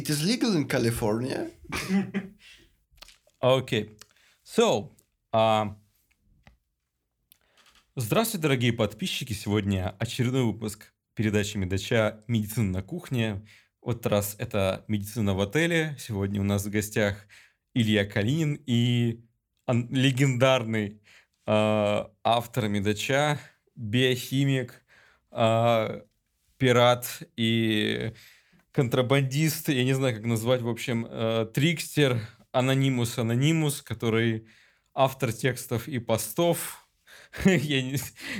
It is legal in California. Okay. So, uh, здравствуйте, дорогие подписчики. Сегодня очередной выпуск передачи Медача «Медицина на кухне». Вот раз это «Медицина в отеле». Сегодня у нас в гостях Илья Калинин и легендарный э, автор Медача, биохимик, э, пират и контрабандист, я не знаю, как назвать, в общем, э, трикстер, анонимус анонимус, который автор текстов и постов,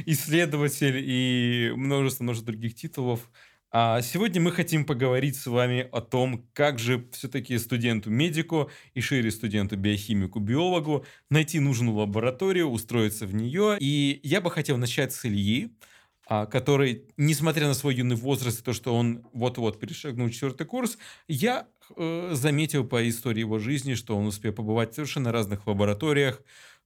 исследователь и множество-множество других титулов. А сегодня мы хотим поговорить с вами о том, как же все-таки студенту-медику и шире студенту-биохимику-биологу найти нужную лабораторию, устроиться в нее. И я бы хотел начать с Ильи, который, несмотря на свой юный возраст и то, что он вот-вот перешагнул четвертый курс, я э, заметил по истории его жизни, что он успел побывать в совершенно разных лабораториях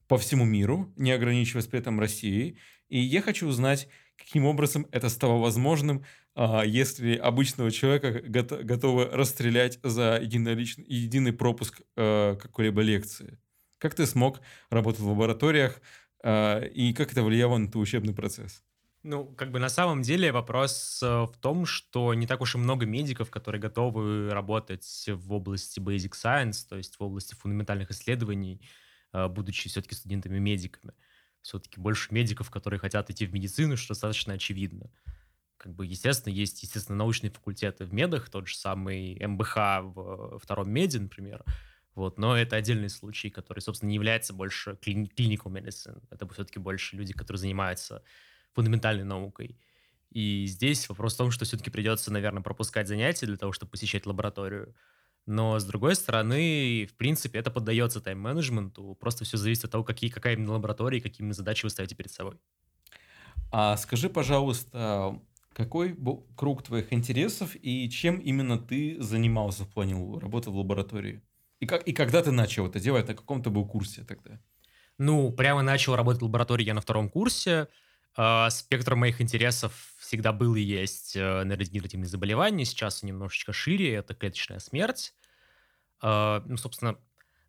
по всему миру, не ограничиваясь при этом Россией. И я хочу узнать, каким образом это стало возможным, а, если обычного человека готовы расстрелять за единоличный, единый пропуск э, какой-либо лекции. Как ты смог работать в лабораториях э, и как это влияло на твой учебный процесс? Ну, как бы на самом деле вопрос э, в том, что не так уж и много медиков, которые готовы работать в области basic science, то есть в области фундаментальных исследований, будучи все-таки студентами-медиками все-таки больше медиков, которые хотят идти в медицину, что достаточно очевидно. Как бы, естественно, есть, естественно, научные факультеты в медах, тот же самый МБХ в втором меди, например, вот, но это отдельный случай, который, собственно, не является больше clinical medicine. Это все-таки больше люди, которые занимаются фундаментальной наукой. И здесь вопрос в том, что все-таки придется, наверное, пропускать занятия для того, чтобы посещать лабораторию. Но, с другой стороны, в принципе, это поддается тайм-менеджменту. Просто все зависит от того, какие, какая именно лаборатория и какие именно задачи вы ставите перед собой. А скажи, пожалуйста, какой был круг твоих интересов и чем именно ты занимался в плане работы в лаборатории? И, как, и когда ты начал это делать? На каком ты был курсе тогда? Ну, прямо начал работать в лаборатории я на втором курсе. Э, спектр моих интересов всегда был и есть э, нейродегенеративные заболевания. Сейчас немножечко шире. Это клеточная смерть. Э, ну, собственно,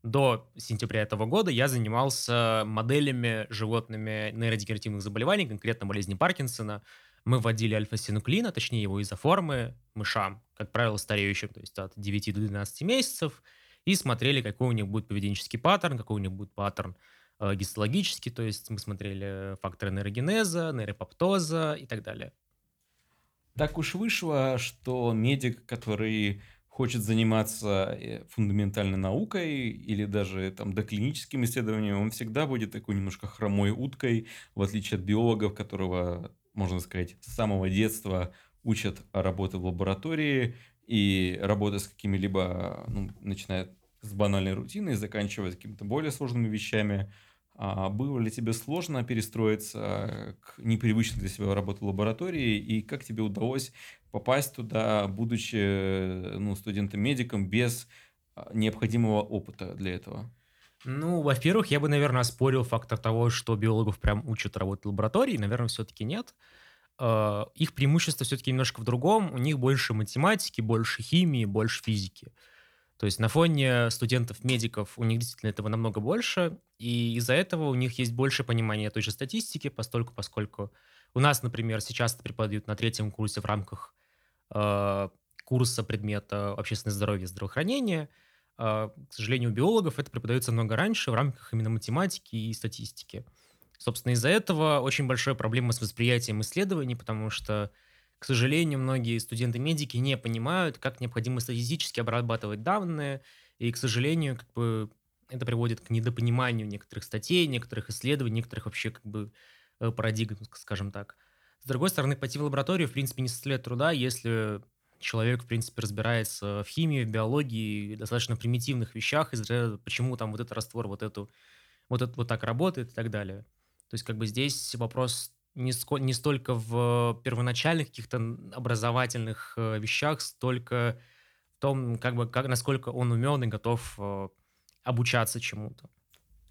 до сентября этого года я занимался моделями животными нейродегенеративных заболеваний, конкретно болезни Паркинсона. Мы вводили альфа-синуклин, а точнее его изоформы, мышам, как правило, стареющим, то есть от 9 до 12 месяцев, и смотрели, какой у них будет поведенческий паттерн, какой у них будет паттерн э, гистологический, то есть мы смотрели факторы нейрогенеза, нейропоптоза и так далее. Так уж вышло, что медик, который хочет заниматься э, фундаментальной наукой или даже там доклиническим исследованием, он всегда будет такой немножко хромой уткой, в отличие от биологов, которого, можно сказать, с самого детства учат работы в лаборатории и работать с какими-либо, ну, начиная с банальной рутины и заканчивая какими-то более сложными вещами. А было ли тебе сложно перестроиться к непривычной для себя работе лаборатории, и как тебе удалось попасть туда, будучи ну, студентом-медиком, без а, необходимого опыта для этого? Ну, во-первых, я бы, наверное, оспорил фактор того, что биологов прям учат работать в лаборатории. Наверное, все-таки нет. А, их преимущество все-таки немножко в другом. У них больше математики, больше химии, больше физики. То есть на фоне студентов-медиков у них действительно этого намного больше, и из-за этого у них есть больше понимания той же статистики, постольку, поскольку у нас, например, сейчас преподают на третьем курсе в рамках э, курса предмета общественное здоровье и здравоохранение. Э, к сожалению, у биологов это преподается много раньше в рамках именно математики и статистики. Собственно, из-за этого очень большая проблема с восприятием исследований, потому что к сожалению, многие студенты-медики не понимают, как необходимо статистически обрабатывать данные, и, к сожалению, как бы это приводит к недопониманию некоторых статей, некоторых исследований, некоторых вообще как бы э, парадигм, скажем так. С другой стороны, пойти в лабораторию, в принципе, не составляет труда, если человек, в принципе, разбирается в химии, в биологии, достаточно примитивных вещах, из почему там вот этот раствор, вот эту, вот это вот так работает и так далее. То есть, как бы здесь вопрос не, ско- не столько в первоначальных каких-то образовательных э, вещах, столько в том, как бы, как, насколько он умен и готов э, обучаться чему-то.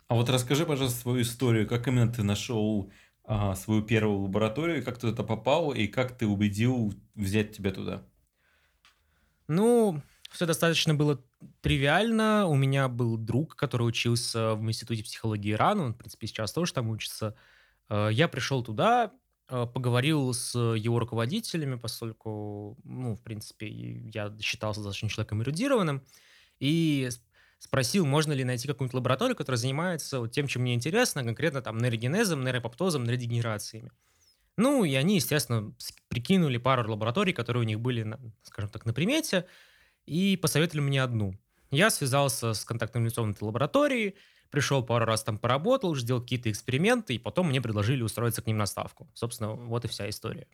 А вот расскажи, пожалуйста, свою историю. Как именно ты нашел а, свою первую лабораторию, как ты туда попал и как ты убедил взять тебя туда? Ну, Все достаточно было тривиально. У меня был друг, который учился в Институте психологии Ирана, он, в принципе, сейчас тоже там учится. Я пришел туда, э, поговорил с его руководителями, поскольку, ну, в принципе, я считался достаточно человеком эрудированным, и спросил, можно ли найти какую-нибудь лабораторию, которая занимается вот тем, чем мне интересно, конкретно там нейрогенезом, нейропоптозом, нейродегенерациями. Ну, и они, естественно, прикинули пару лабораторий, которые у них были, скажем так, на примете, и посоветовали мне одну. Я связался с контактным лицом этой лаборатории, пришел пару раз там поработал, сделал какие-то эксперименты, и потом мне предложили устроиться к ним на ставку. Собственно, вот и вся история.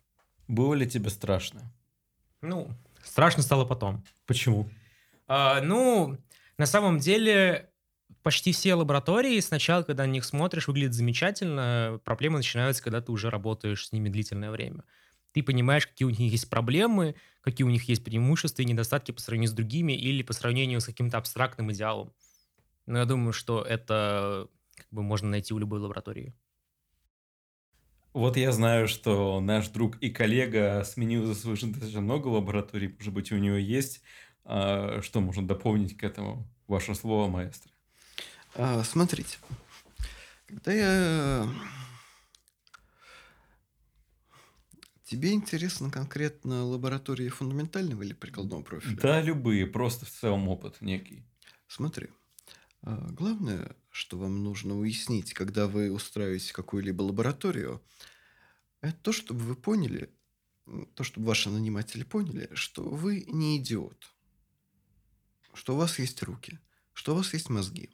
Было ли тебе страшно? Ну, страшно стало потом. Почему? А, ну, на самом деле, почти все лаборатории сначала, когда на них смотришь, выглядят замечательно. Проблемы начинаются, когда ты уже работаешь с ними длительное время ты понимаешь, какие у них есть проблемы, какие у них есть преимущества и недостатки по сравнению с другими или по сравнению с каким-то абстрактным идеалом. Но я думаю, что это как бы можно найти у любой лаборатории. Вот я знаю, что наш друг и коллега сменил за свою жизнь достаточно много лабораторий, может быть, у него есть. А, что можно дополнить к этому? Ваше слово, маэстро. А, смотрите, когда я Тебе интересно конкретно лаборатории фундаментального или прикладного профиля? Да, любые, просто в целом опыт некий. Смотри, главное, что вам нужно уяснить, когда вы устраиваете какую-либо лабораторию, это то, чтобы вы поняли, то, чтобы ваши наниматели поняли, что вы не идиот, что у вас есть руки, что у вас есть мозги,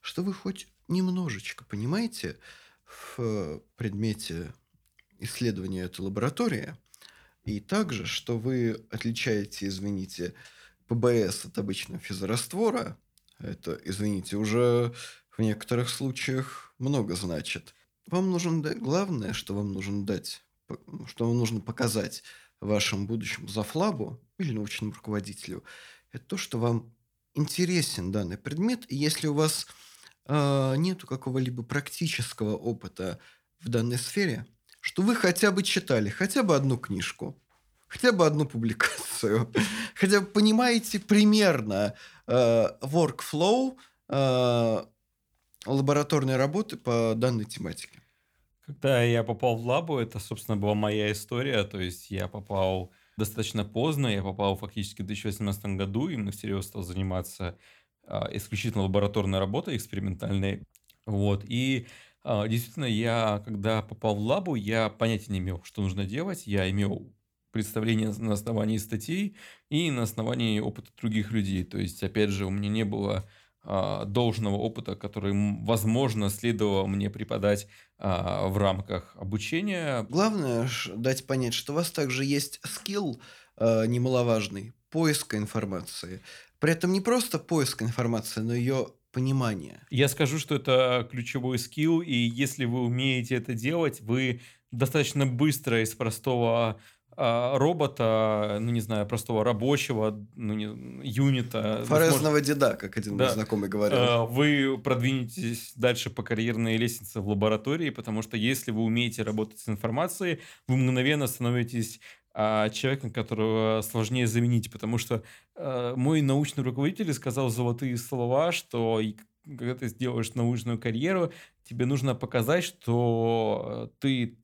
что вы хоть немножечко понимаете в предмете исследования этой лаборатории, и также, что вы отличаете, извините, ПБС от обычного физраствора, это, извините, уже в некоторых случаях много значит. Вам нужно дать, главное, что вам нужно дать, что вам нужно показать вашему будущему зафлабу или научному руководителю, это то, что вам интересен данный предмет, и если у вас э, нету какого-либо практического опыта в данной сфере, что вы хотя бы читали хотя бы одну книжку, хотя бы одну публикацию, хотя понимаете примерно э, workflow э, лабораторной работы по данной тематике. Когда я попал в лабу, это, собственно, была моя история. То есть я попал достаточно поздно, я попал фактически в 2018 году, именно всерьез стал заниматься э, исключительно лабораторной работой, экспериментальной. Вот. И действительно, я, когда попал в лабу, я понятия не имел, что нужно делать. Я имел представление на основании статей и на основании опыта других людей. То есть, опять же, у меня не было а, должного опыта, который, возможно, следовало мне преподать а, в рамках обучения. Главное дать понять, что у вас также есть скилл немаловажный поиска информации. При этом не просто поиск информации, но ее понимания. Я скажу, что это ключевой скилл, и если вы умеете это делать, вы достаточно быстро из простого а, робота, ну не знаю, простого рабочего, ну не, юнита. Форезного возможно, деда, как один да, мой знакомый говорил. А, вы продвинетесь дальше по карьерной лестнице в лаборатории, потому что если вы умеете работать с информацией, вы мгновенно становитесь а человеком, которого сложнее заменить, потому что э, мой научный руководитель сказал золотые слова, что когда ты сделаешь научную карьеру, тебе нужно показать, что ты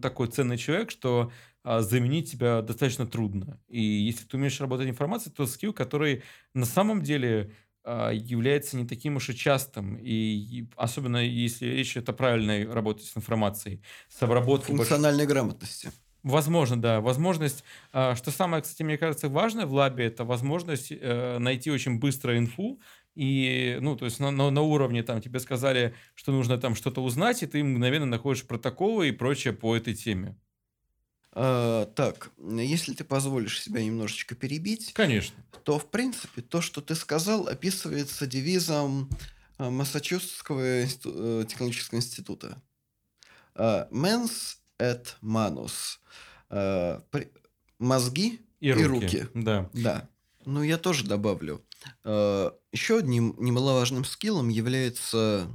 такой ценный человек, что заменить тебя достаточно трудно. И если ты умеешь работать информацией, то скилл, который на самом деле э, является не таким уж и частым, и, и особенно если речь идет о правильной работе с информацией, с обработкой... Функциональной больш... грамотности. Возможно, да. Возможность, а, что самое, кстати, мне кажется, важное в лабе, это возможность э, найти очень быстро инфу, и, ну, то есть на, на, на уровне там тебе сказали, что нужно там что-то узнать, и ты мгновенно находишь протоколы и прочее по этой теме. А, так, если ты позволишь себя немножечко перебить, конечно, то в принципе то, что ты сказал, описывается девизом а, Массачусетского э, технологического института. Mens et manus э, мозги и, и руки. руки. Да. Да. Ну, я тоже добавлю. Э, еще одним немаловажным скиллом является,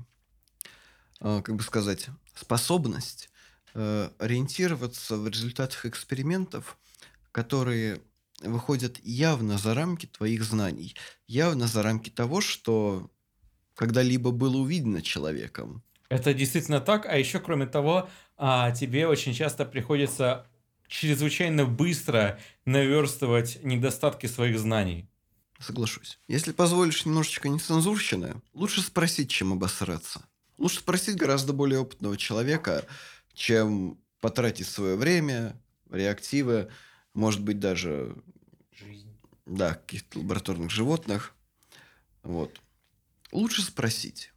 э, как бы сказать, способность э, ориентироваться в результатах экспериментов, которые выходят явно за рамки твоих знаний, явно за рамки того, что когда-либо было увидено человеком. Это действительно так, а еще кроме того, а, тебе очень часто приходится чрезвычайно быстро наверстывать недостатки своих знаний. Соглашусь. Если позволишь немножечко нецензурщины, лучше спросить, чем обосраться. Лучше спросить гораздо более опытного человека, чем потратить свое время, реактивы, может быть, даже... Жизнь. Да, каких-то лабораторных животных. Вот. Лучше спросить.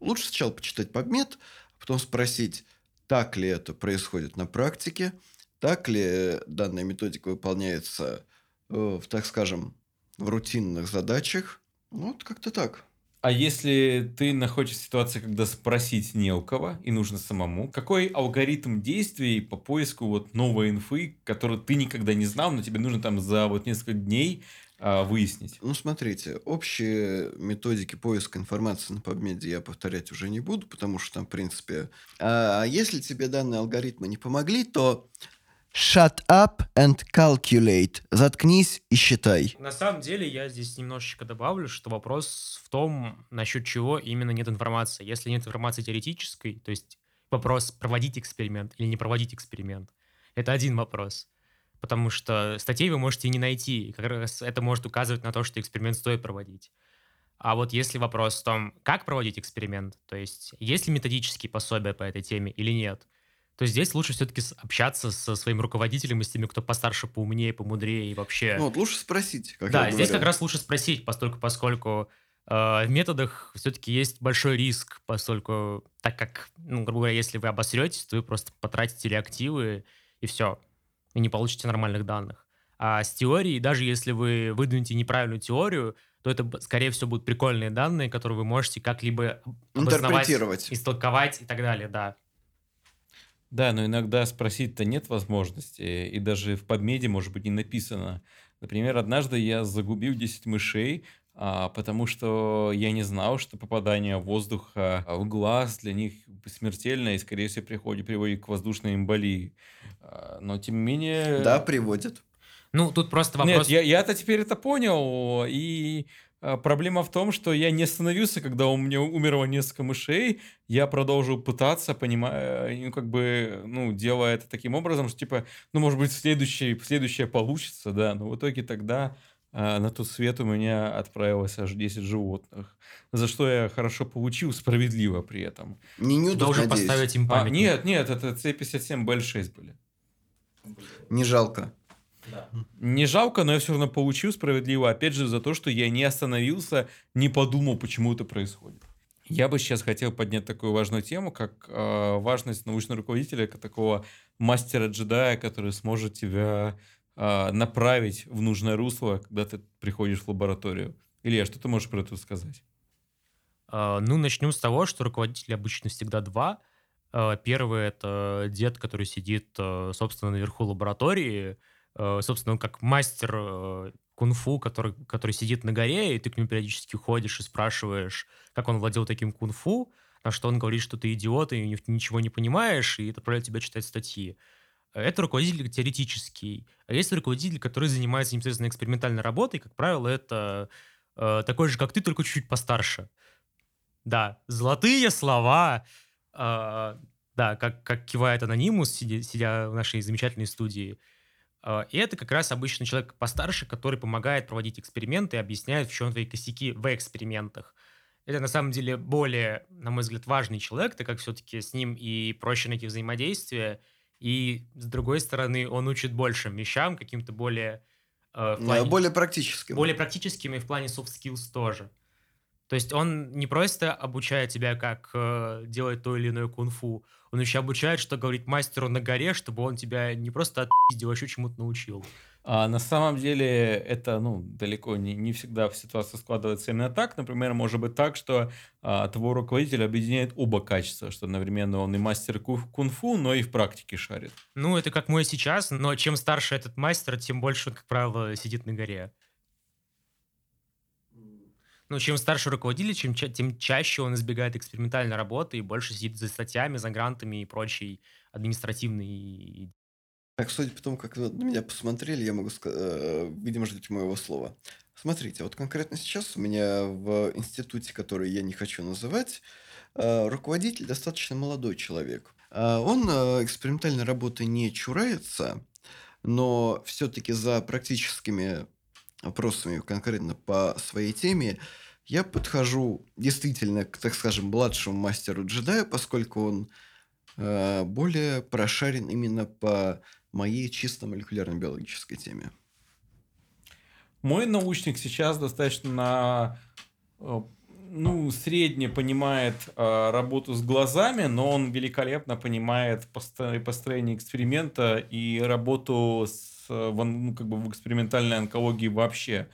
Лучше сначала почитать подмет, а потом спросить, так ли это происходит на практике, так ли данная методика выполняется, э, в, так скажем, в рутинных задачах. Ну, вот как-то так. А если ты находишься в ситуации, когда спросить не у кого и нужно самому, какой алгоритм действий по поиску вот новой инфы, которую ты никогда не знал, но тебе нужно там за вот несколько дней а, выяснить? Ну, смотрите, общие методики поиска информации на PubMed я повторять уже не буду, потому что там, в принципе... А если тебе данные алгоритмы не помогли, то Shut up and calculate. Заткнись и считай. На самом деле, я здесь немножечко добавлю, что вопрос в том, насчет чего именно нет информации. Если нет информации теоретической, то есть вопрос проводить эксперимент или не проводить эксперимент, это один вопрос. Потому что статей вы можете не найти, и как раз это может указывать на то, что эксперимент стоит проводить. А вот если вопрос в том, как проводить эксперимент, то есть есть ли методические пособия по этой теме или нет, то здесь лучше все-таки общаться со своим руководителем и с теми, кто постарше, поумнее, помудрее и вообще... Ну, вот лучше спросить. Как да, здесь как раз лучше спросить, поскольку, поскольку э, в методах все-таки есть большой риск, поскольку, так как, ну, грубо говоря, если вы обосретесь, то вы просто потратите реактивы и все, и не получите нормальных данных. А с теорией, даже если вы выдвинете неправильную теорию, то это, скорее всего, будут прикольные данные, которые вы можете как-либо интерпретировать, истолковать и так далее, да. Да, но иногда спросить-то нет возможности, и даже в подмеде, может быть, не написано. Например, однажды я загубил 10 мышей, а, потому что я не знал, что попадание воздуха в глаз для них смертельно и, скорее всего, приходит, приводит к воздушной эмболии. А, но, тем не менее... Да, приводит. Ну, тут просто вопрос... Нет, я, я-то теперь это понял, и проблема в том, что я не остановился, когда у меня умерло несколько мышей. Я продолжил пытаться, понимая, ну, как бы, ну, делая это таким образом, что, типа, ну, может быть, следующее, следующее получится, да. Но в итоге тогда а, на тот свет у меня отправилось аж 10 животных. За что я хорошо получил, справедливо при этом. Не нюдов, Должен надеюсь. поставить им памятник. А, нет, нет, это C57 BL6 были. Не жалко. Не жалко, но я все равно получил справедливо, опять же, за то, что я не остановился, не подумал, почему это происходит. Я бы сейчас хотел поднять такую важную тему, как э, важность научного руководителя, как такого мастера-джедая, который сможет тебя э, направить в нужное русло, когда ты приходишь в лабораторию. Илья, что ты можешь про это сказать? Uh, ну, начнем с того, что руководителей обычно всегда два. Uh, первый — это дед, который сидит, uh, собственно, наверху лаборатории, Э, собственно, он как мастер э, кунг-фу, который, который сидит на горе, и ты к нему периодически ходишь и спрашиваешь, как он владел таким кунг-фу, на что он говорит, что ты идиот и ничего не понимаешь, и отправляет тебя читать статьи. Это руководитель теоретический. А есть руководитель, который занимается непосредственно экспериментальной работой. Как правило, это э, такой же, как ты, только чуть-чуть постарше. Да, золотые слова. Э, да, как, как кивает анонимус, сидя, сидя в нашей замечательной студии. А, и это как раз обычно человек постарше, который помогает проводить эксперименты и объясняет, в чем твои косяки в экспериментах. Это на самом деле более, на мой взгляд, важный человек, так как все-таки с ним и проще найти взаимодействие, и с другой стороны, он учит большим вещам, каким-то более... Э, плане, более практическим. Более практическим и в плане soft skills тоже. То есть он не просто обучает тебя, как э, делать то или иное кунг-фу, он еще обучает, что говорить мастеру на горе, чтобы он тебя не просто отпиздил, а еще чему-то научил. А на самом деле это ну, далеко не, не всегда в ситуации складывается именно так. Например, может быть так, что а, твой руководитель объединяет оба качества, что одновременно он и мастер кунг-фу, но и в практике шарит. Ну, это как мой сейчас, но чем старше этот мастер, тем больше он, как правило, сидит на горе. Ну, чем старше руководитель, чем, тем чаще он избегает экспериментальной работы и больше сидит за статьями, за грантами и прочей административной Так, судя по тому, как вы на меня посмотрели, я могу сказать, э, видимо, ждете моего слова. Смотрите, вот конкретно сейчас у меня в институте, который я не хочу называть, э, руководитель достаточно молодой человек. Э, он экспериментальной работы не чурается, но все-таки за практическими вопросами конкретно по своей теме я подхожу действительно к, так скажем, младшему мастеру джедая, поскольку он э, более прошарен именно по моей чисто молекулярно-биологической теме. Мой научник сейчас достаточно э, ну, средне понимает э, работу с глазами, но он великолепно понимает построение эксперимента и работу с, ну, как бы в экспериментальной онкологии вообще.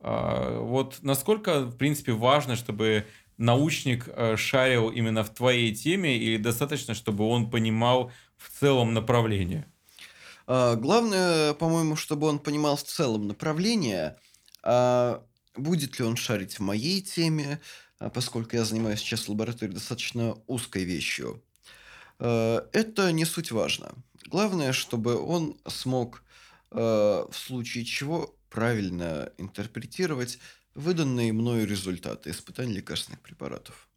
Э, вот насколько, в принципе, важно, чтобы научник э, шарил именно в твоей теме, или достаточно, чтобы он понимал в целом направление? А, главное, по-моему, чтобы он понимал в целом направление, а будет ли он шарить в моей теме, а, поскольку я занимаюсь сейчас в лаборатории достаточно узкой вещью. А, это не суть важно. Главное, чтобы он смог а, в случае чего правильно интерпретировать выданные мною результаты испытаний лекарственных препаратов.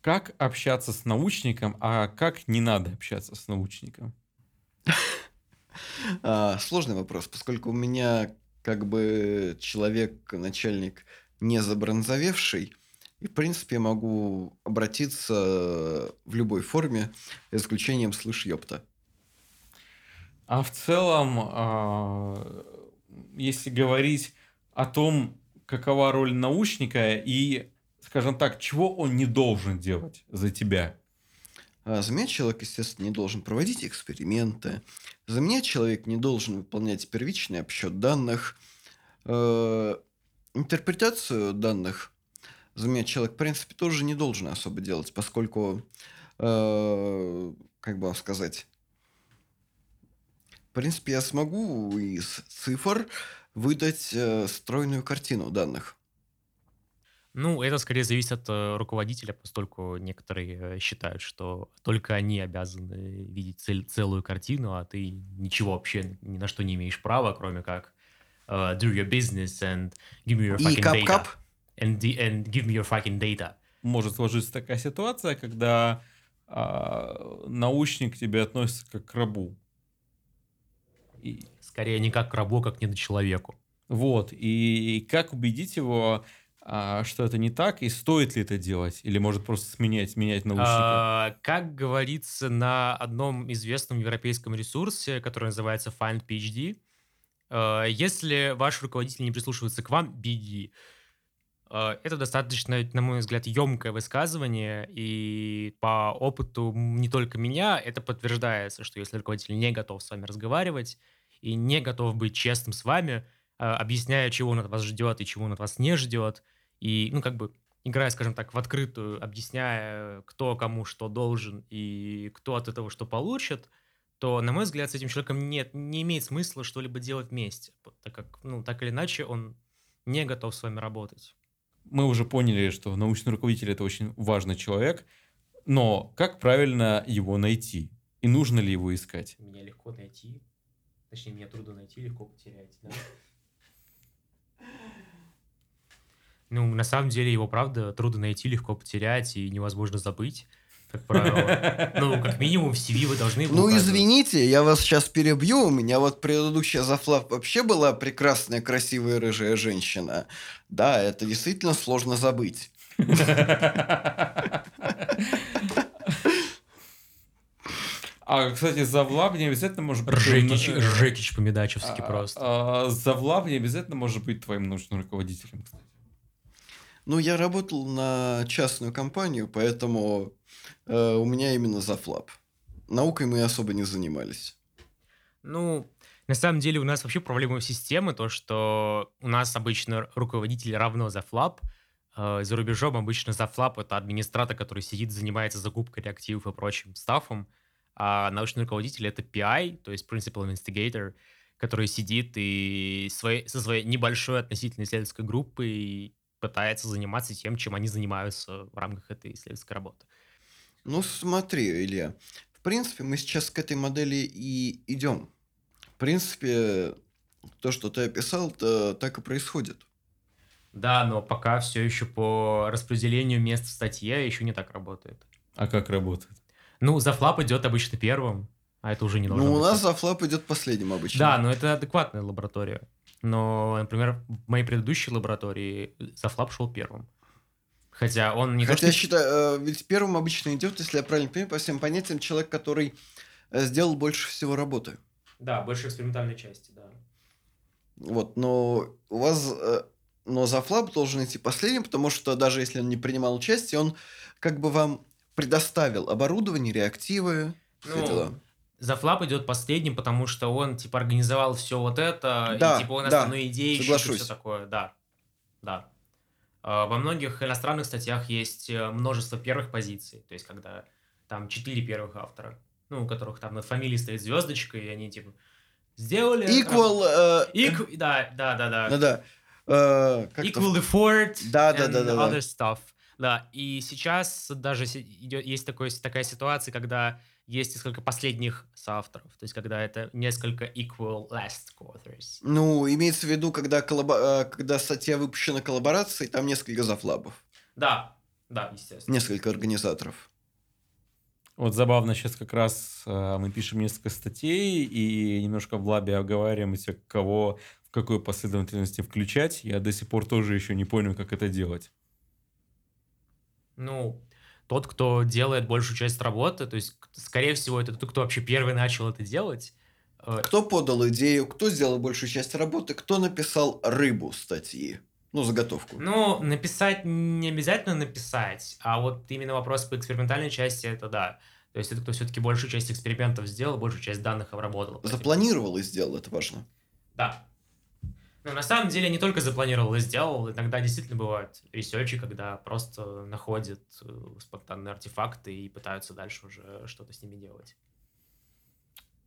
Как общаться с научником, а как не надо общаться с научником? А, сложный вопрос, поскольку у меня как бы человек, начальник не забронзовевший, и, в принципе, могу обратиться в любой форме, за исключением «слышь, ёпта». А в целом, а, если говорить о том, какова роль научника и, скажем так, чего он не должен делать за тебя – за меня человек, естественно, не должен проводить эксперименты. За меня человек не должен выполнять первичный обсчет данных. Э, интерпретацию данных за меня человек, в принципе, тоже не должен особо делать, поскольку, э, как бы вам сказать, в принципе, я смогу из цифр выдать э, стройную картину данных. Ну, это скорее зависит от э, руководителя, поскольку некоторые э, считают, что только они обязаны видеть цель, целую картину, а ты ничего вообще ни на что не имеешь права, кроме как uh, do your business and give me your fucking кап data. -кап. And, and give me your fucking data. Может сложиться такая ситуация, когда а, научник к тебе относится как к рабу. И... Скорее не как к рабу, а как не до человеку. Вот. И как убедить его а, что это не так, и стоит ли это делать, или может просто сменять, менять наушники? А, как говорится на одном известном европейском ресурсе, который называется Find PhD, а, если ваш руководитель не прислушивается к вам, беги. А, это достаточно, на мой взгляд, емкое высказывание, и по опыту не только меня это подтверждается, что если руководитель не готов с вами разговаривать и не готов быть честным с вами, а, объясняя, чего он от вас ждет и чего он от вас не ждет, и, ну, как бы, играя, скажем так, в открытую, объясняя, кто кому что должен и кто от этого что получит, то, на мой взгляд, с этим человеком нет, не имеет смысла что-либо делать вместе, так как, ну, так или иначе, он не готов с вами работать. Мы уже поняли, что научный руководитель – это очень важный человек, но как правильно его найти? И нужно ли его искать? Меня легко найти. Точнее, меня трудно найти, легко потерять, да? Ну, на самом деле его, правда, трудно найти, легко потерять и невозможно забыть. Как правило. Ну, как минимум, в CV вы должны Ну, извините, я вас сейчас перебью. У меня вот предыдущая зафлав вообще была прекрасная, красивая, рыжая женщина. Да, это действительно сложно забыть. А, кстати, Завлаб не обязательно может быть... Жекич, Жекич по-медачевски а, просто. А, Завлаб не обязательно может быть твоим научным руководителем, кстати. Ну, я работал на частную компанию, поэтому э, у меня именно зафлап. Наукой мы особо не занимались. Ну, на самом деле у нас вообще проблема системы, то, что у нас обычно руководитель равно зафлап, э, за рубежом обычно зафлап — это администратор, который сидит, занимается закупкой реактивов и прочим стафом, а научный руководитель — это PI, то есть Principal Investigator, который сидит и своей, со своей небольшой относительно исследовательской группой пытается заниматься тем, чем они занимаются в рамках этой исследовательской работы. Ну, смотри, Илья, в принципе, мы сейчас к этой модели и идем. В принципе, то, что ты описал, то так и происходит. Да, но пока все еще по распределению мест в статье еще не так работает. А как работает? Ну, зафлап идет обычно первым, а это уже не должно Ну, у нас зафлап идет последним обычно. Да, но это адекватная лаборатория. Но, например, в моей предыдущей лаборатории зафлап шел первым. Хотя он не то, Хотя я что- считаю, э, ведь первым обычно идет, если я правильно понимаю, по всем понятиям, человек, который э, сделал больше всего работы. Да, больше экспериментальной части, да. Вот, но у вас... э, Но зафлап должен идти последним, потому что даже если он не принимал участие, он как бы вам предоставил оборудование, реактивы, все Ну, дела. Зафлап идет последним, потому что он, типа, организовал все вот это, Да, и, типа, он да, основные идеи ищет и соглашусь. все такое, да. Да. А, Во многих иностранных статьях есть э, множество первых позиций, то есть, когда там четыре первых автора, ну, у которых там над фамилией стоит звездочка, и они, типа, сделали... Equal... э, Equal, да, да, да, да. Да-да. Э, как это Equal effort Да, да, and да, да, да. other stuff. Да, и сейчас даже идет, есть такой, такая ситуация, когда есть несколько последних соавторов, то есть когда это несколько equal last authors. Ну, имеется в виду, когда, коллаба- э, когда статья выпущена коллаборацией, там несколько зафлабов, Да, да, естественно. несколько организаторов. Вот забавно, сейчас как раз э, мы пишем несколько статей и немножко в лабе оговариваемся, кого в какой последовательности включать. Я до сих пор тоже еще не понял, как это делать. Ну, тот, кто делает большую часть работы, то есть, скорее всего, это тот, кто вообще первый начал это делать. Э, Кто подал идею, кто сделал большую часть работы, кто написал рыбу статьи. Ну, заготовку. Ну, написать не обязательно написать, а вот именно вопрос по экспериментальной части, это да. То есть это кто все-таки большую часть экспериментов сделал, большую часть данных обработал. Запланировал и сделал, это важно. Да. Но на самом деле не только запланировал и сделал, иногда действительно бывают ресерчи, когда просто находят э, спонтанные артефакты и пытаются дальше уже что-то с ними делать.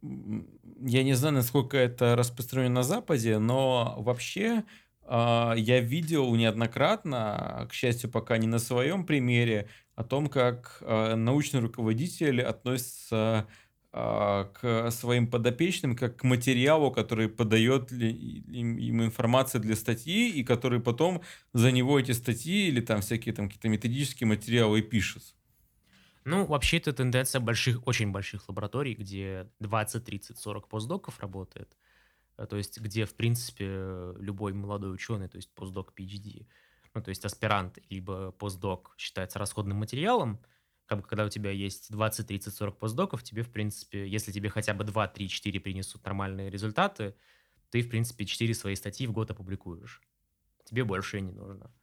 Я не знаю, насколько это распространено на Западе, но вообще а, я видел неоднократно, к счастью, пока не на своем примере, о том, как а, научный руководитель относится к своим подопечным как к материалу, который подает им, информацию для статьи, и который потом за него эти статьи или там всякие там какие-то методические материалы и пишет. Ну, вообще, это тенденция больших, очень больших лабораторий, где 20, 30, 40 постдоков работает. Э, То есть, где, в принципе, любой молодой ученый, то есть постдок PhD, ну, то есть аспирант, либо постдок считается расходным материалом, как когда у тебя есть 20, 30, 40 постдоков, тебе, в принципе, если тебе хотя бы 2, 3, 4 принесут нормальные результаты, ты, в принципе, 4 свои статьи в год опубликуешь. Тебе больше не нужно.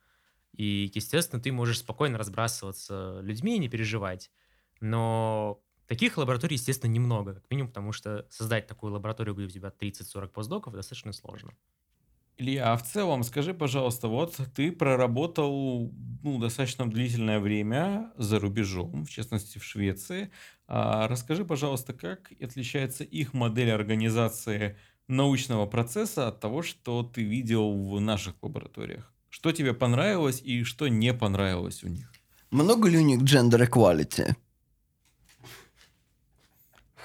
И, естественно, ты можешь спокойно разбрасываться людьми и не переживать. Но таких лабораторий, естественно, немного, как минимум, потому что создать такую лабораторию, где у тебя 30-40 постдоков, достаточно сложно. Илья, а в целом скажи, пожалуйста, вот ты проработал ну, достаточно длительное время за рубежом, в частности в Швеции. А расскажи, пожалуйста, как отличается их модель организации научного процесса от того, что ты видел в наших лабораториях? Что тебе понравилось и что не понравилось у них? Много ли у них gender equality?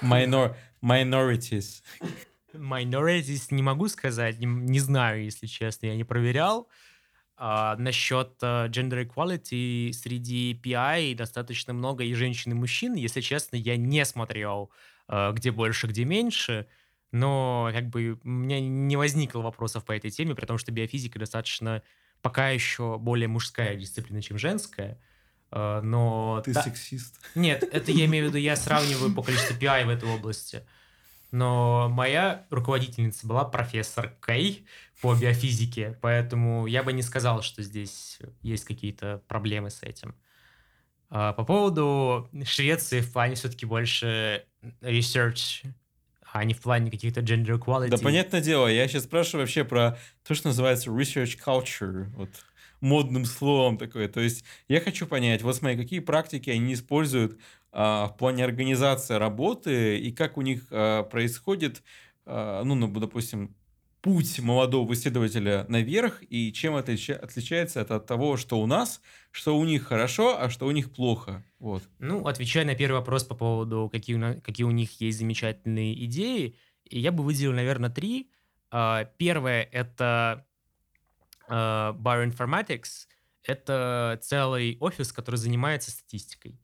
Minor... Minorities. Minorities не могу сказать, не, не знаю, если честно, я не проверял. А, насчет а, gender equality среди PI достаточно много и женщин, и мужчин. Если честно, я не смотрел, а, где больше, где меньше. Но как бы у меня не возникло вопросов по этой теме, потому что биофизика достаточно пока еще более мужская дисциплина, чем женская. А, Но Ты да- сексист. нет, это я имею в виду, я сравниваю по количеству PI в этой области. Но моя руководительница была профессор Кей по биофизике, поэтому я бы не сказал, что здесь есть какие-то проблемы с этим. А По поводу Швеции в плане все-таки больше research, а не в плане каких-то gender equality. Да, понятное дело, я сейчас спрашиваю вообще про то, что называется research culture, вот модным словом такое. То есть я хочу понять, вот смотри, какие практики они используют в плане организации работы и как у них а, происходит, а, ну, ну, допустим, путь молодого исследователя наверх и чем это отличается от того, что у нас, что у них хорошо, а что у них плохо. Вот. Ну, отвечая на первый вопрос по поводу, какие, у, какие у них есть замечательные идеи, я бы выделил, наверное, три. А, первое — это Bioinformatics. Это целый офис, который занимается статистикой.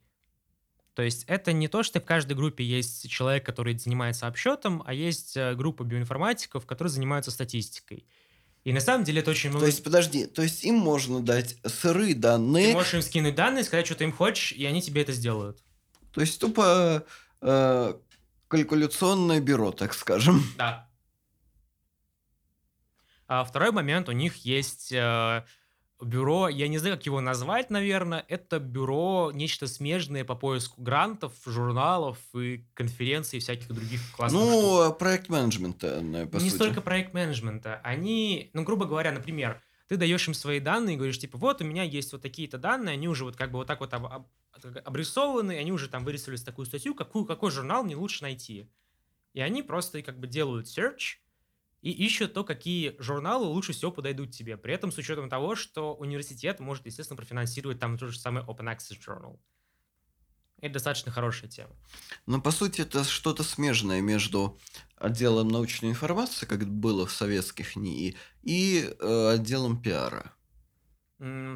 То есть это не то, что в каждой группе есть человек, который занимается обсчетом, а есть э, группа биоинформатиков, которые занимаются статистикой. И на самом деле это очень много... То есть, подожди, то есть им можно дать сырые данные... Ты можешь им скинуть данные, сказать, что ты им хочешь, и они тебе это сделают. То есть тупо э, калькуляционное бюро, так скажем. Да. А второй момент, у них есть э, бюро, я не знаю, как его назвать, наверное, это бюро нечто смежное по поиску грантов, журналов и конференций и всяких других классных Ну, штук. а проект менеджмента, по Не сути. столько проект менеджмента. Они, ну, грубо говоря, например, ты даешь им свои данные и говоришь, типа, вот у меня есть вот такие-то данные, они уже вот как бы вот так вот об, об, обрисованы, они уже там вырисовали такую статью, какую, какой журнал мне лучше найти. И они просто как бы делают search, и ищут то, какие журналы лучше всего подойдут тебе. При этом с учетом того, что университет может, естественно, профинансировать там тот же самый Open Access Journal. Это достаточно хорошая тема. Но по сути это что-то смежное между отделом научной информации, как было в советских НИИ, и э, отделом пиара.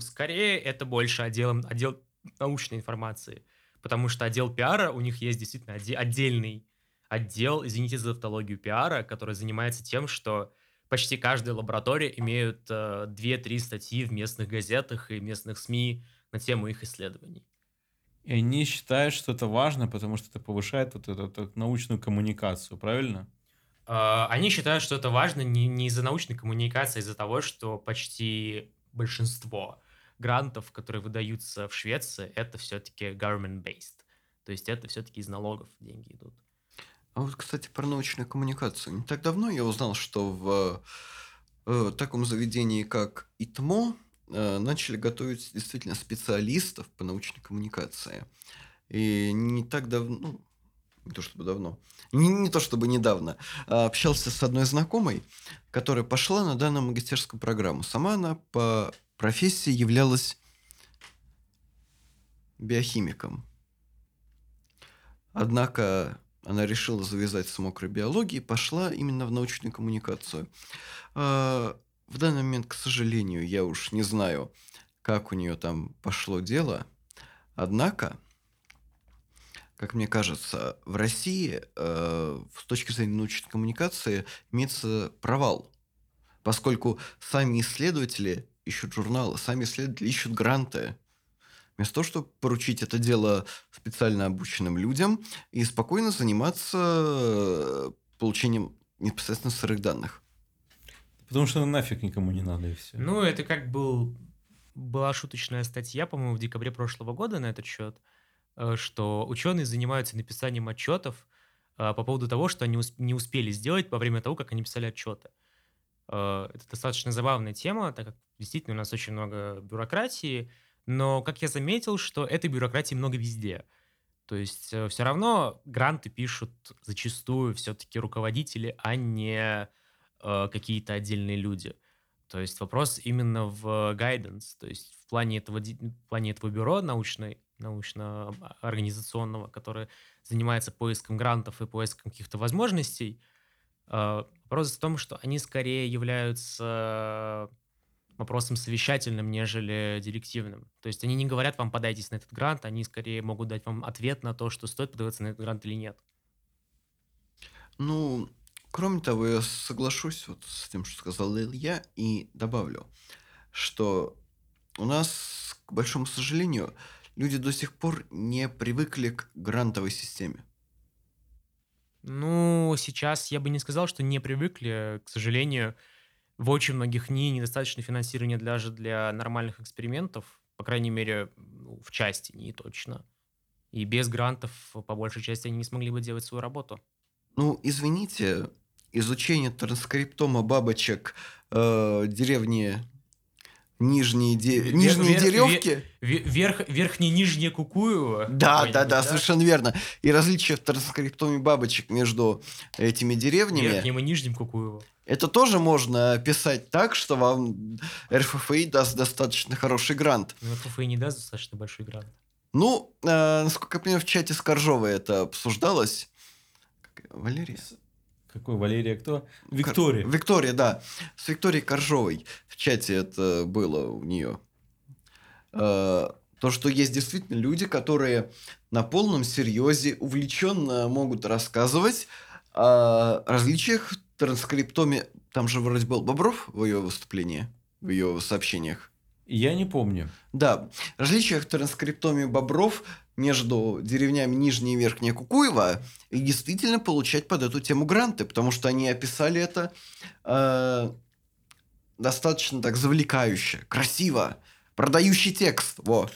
Скорее, это больше отделом, отдел научной информации. Потому что отдел пиара, у них есть действительно отдельный отдел, извините за автологию пиара, который занимается тем, что почти каждая лаборатория имеет э, 2-3 статьи в местных газетах и местных СМИ на тему их исследований. И они считают, что это важно, потому что это повышает вот эту, эту научную коммуникацию, правильно? Э, они считают, что это важно не, не из-за научной коммуникации, а из-за того, что почти большинство грантов, которые выдаются в Швеции, это все-таки government-based. То есть это все-таки из налогов деньги идут. А вот, кстати, про научную коммуникацию. Не так давно я узнал, что в э, таком заведении, как ИТМО, э, начали готовить действительно специалистов по научной коммуникации. И не так давно, ну, не то чтобы давно, не, не то чтобы недавно, а общался с одной знакомой, которая пошла на данную магистерскую программу. Сама она по профессии являлась биохимиком. Однако она решила завязать с мокрой биологией пошла именно в научную коммуникацию. А, в данный момент, к сожалению, я уж не знаю, как у нее там пошло дело. Однако, как мне кажется, в России э, с точки зрения научной коммуникации имеется провал, поскольку сами исследователи ищут журналы, сами исследователи ищут гранты. Вместо того, чтобы поручить это дело специально обученным людям и спокойно заниматься э, получением непосредственно сырых данных. Потому что нафиг никому не надо и все. Ну, это как был была шуточная статья, по-моему, в декабре прошлого года на этот счет, э, что ученые занимаются написанием отчетов э, по поводу того, что они не успели сделать во время того, как они писали отчеты. Это достаточно забавная тема, так как действительно у нас очень много бюрократии, но, как я заметил, что этой бюрократии много везде. То есть э, все равно гранты пишут зачастую все-таки руководители, а не э, какие-то отдельные люди. То есть вопрос именно в guidance, то есть в плане этого, в плане этого бюро научной, научно-организационного, которое занимается поиском грантов и поиском каких-то возможностей. Э, вопрос в том, что они скорее являются вопросом совещательным, нежели директивным. То есть они не говорят вам, подайтесь на этот грант, они скорее могут дать вам ответ на то, что стоит подаваться на этот грант или нет. Ну, кроме того, я соглашусь вот с тем, что сказал Илья, и добавлю, что у нас, к большому сожалению, люди до сих пор не привыкли к грантовой системе. Ну, сейчас я бы не сказал, что не привыкли, к сожалению в очень многих НИИ недостаточно финансирования даже для нормальных экспериментов, по крайней мере, ну, в части НИИ точно. И без грантов, по большей части, они не смогли бы делать свою работу. Ну, извините, изучение транскриптома бабочек э, деревни Нижние, де... Нижние верх, Деревки. Верх, верхние нижние Кукуево. Да, да, да, совершенно верно. И различия в транскриптоме бабочек между этими деревнями. Верхним и нижним Кукуево. Это тоже можно писать так, что вам РФФИ даст достаточно хороший грант. Ну, РФФИ не даст достаточно большой грант. Ну, э, насколько я понимаю, в чате с Коржовой это обсуждалось. Валерия? Какой Валерия кто? Виктория. Кор... Виктория, да. С Викторией Коржовой в чате это было у нее. Э, то, что есть действительно люди, которые на полном серьезе увлеченно могут рассказывать о различиях транскриптоме... Там же вроде был Бобров в ее выступлении, в ее сообщениях. Я не помню. Да. Различиях в транскриптоме бобров между деревнями Нижняя и Верхняя Кукуева и действительно получать под эту тему гранты, потому что они описали это э, достаточно так завлекающе, красиво, продающий текст. Во.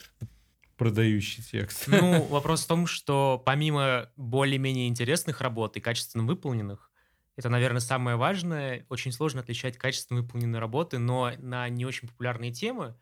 Продающий текст. Ну, вопрос в том, что помимо более-менее интересных работ и качественно выполненных, это, наверное, самое важное. Очень сложно отличать качественно выполненные работы, но на не очень популярные темы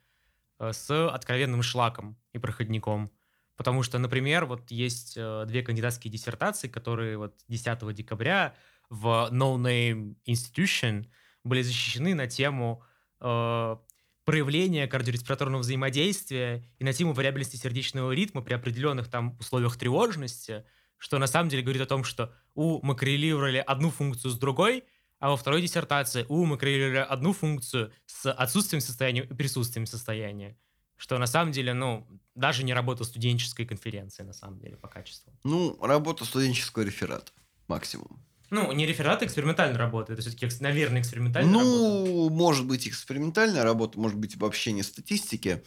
э, с откровенным шлаком и проходником. Потому что, например, вот есть э, две кандидатские диссертации, которые вот 10 декабря в No Name Institution были защищены на тему э, проявления кардиореспираторного взаимодействия и на тему вариабельности сердечного ритма при определенных там условиях тревожности – что на самом деле говорит о том, что у мы коррелировали одну функцию с другой, а во второй диссертации у мы коррелировали одну функцию с отсутствием состояния и присутствием состояния. Что на самом деле, ну, даже не работа студенческой конференции, на самом деле, по качеству. Ну, работа студенческого реферата, максимум. Ну, не реферат, а экспериментальная работа. Это все-таки, наверное, экспериментальная ну, работа. Ну, может быть, экспериментальная работа, может быть, обобщение статистики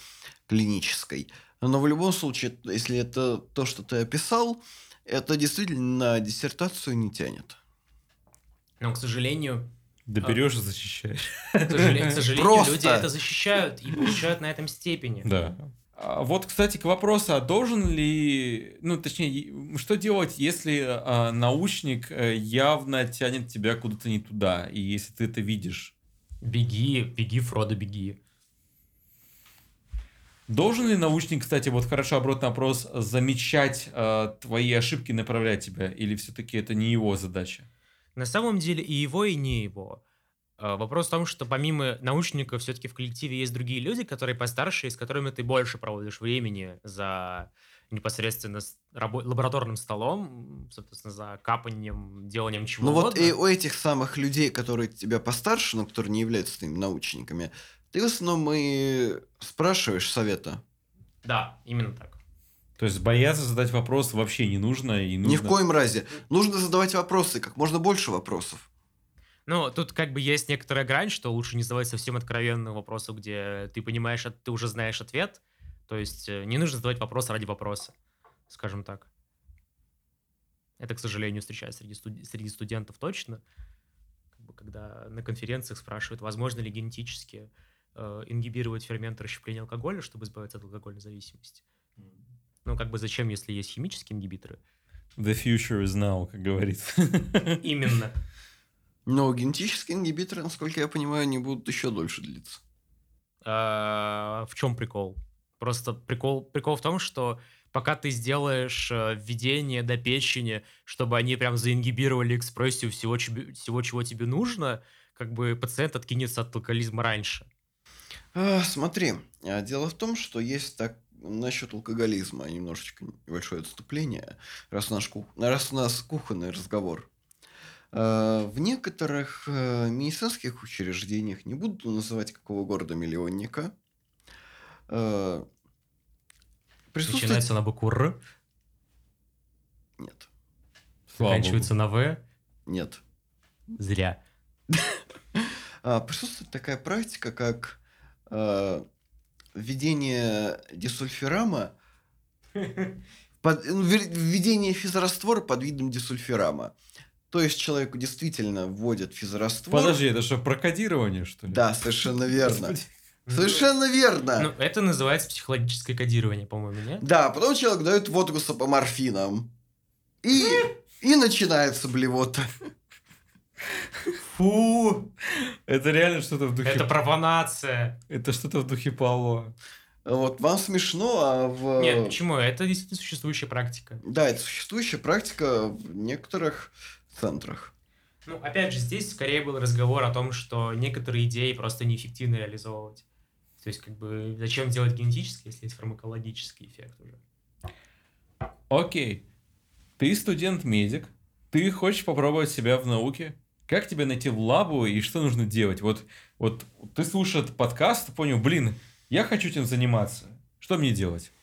клинической. Но в любом случае, если это то, что ты описал, это действительно на диссертацию не тянет. Но, к сожалению... Да берешь и защищаешь. К сожалению, к сожалению люди это защищают и получают на этом степени. Да. А вот, кстати, к вопросу, а должен ли, ну, точнее, что делать, если а, научник э, явно тянет тебя куда-то не туда, и если ты это видишь? Беги, беги, Фродо, беги. Должен ли научник, кстати, вот хорошо обратный вопрос, замечать э, твои ошибки, направлять тебя, или все-таки это не его задача? На самом деле и его, и не его. Э, вопрос в том, что помимо научников все-таки в коллективе есть другие люди, которые постарше, и с которыми ты больше проводишь времени за непосредственно рабо- лабораторным столом, соответственно, за капанием, деланием чего Ну вот и у этих самых людей, которые тебя постарше, но которые не являются твоими научниками, ты в основном и спрашиваешь совета. Да, именно так. То есть бояться задать вопрос вообще не нужно и нужно... Ни в коем разе. Нужно задавать вопросы, как можно больше вопросов. Ну, тут как бы есть некоторая грань, что лучше не задавать совсем откровенные вопросы, где ты понимаешь, ты уже знаешь ответ. То есть э, не нужно задавать вопрос ради вопроса, скажем так. Это, к сожалению, встречается среди, студ... среди студентов точно. Как бы, когда на конференциях спрашивают, возможно ли генетически э, ингибировать фермент расщепления алкоголя, чтобы избавиться от алкогольной зависимости. Ну, как бы зачем, если есть химические ингибиторы? The future is now, как говорится. Именно. Но генетические ингибиторы, насколько я понимаю, они будут еще дольше длиться. А, в чем прикол? Просто прикол, прикол в том, что пока ты сделаешь э, введение до печени, чтобы они прям заингибировали экспрессию всего, всего, чего тебе нужно, как бы пациент откинется от алкоголизма раньше. А, смотри, а, дело в том, что есть так насчет алкоголизма немножечко небольшое отступление, раз, наш, раз у нас кухонный разговор. А, в некоторых э, медицинских учреждениях, не буду называть какого города миллионника, присутствует... Начинается на букву Р? Нет. Заканчивается на В? Нет. Зря. Присутствует такая практика, как введение дисульфирама, под, ну, введение физраствора под видом дисульфирама. То есть человеку действительно вводят физраствор. Подожди, это что, прокодирование, что ли? Да, совершенно верно. Совершенно верно. Ну, это называется психологическое кодирование, по-моему, нет? Да, потом человек дает водку с апоморфином. И, и начинается блевота. Фу! Это реально что-то в духе... Это профанация. Это что-то в духе Павлова. Вот вам смешно, а в... Нет, почему? Это действительно существующая практика. Да, это существующая практика в некоторых центрах. Ну, опять же, здесь скорее был разговор о том, что некоторые идеи просто неэффективно реализовывать. То есть, как бы, зачем делать генетический, если есть фармакологический эффект уже? Окей. Ты студент-медик, ты хочешь попробовать себя в науке. Как тебе найти в лабу и что нужно делать? Вот, вот ты слушаешь этот подкаст, понял, блин, я хочу этим заниматься. Что мне делать?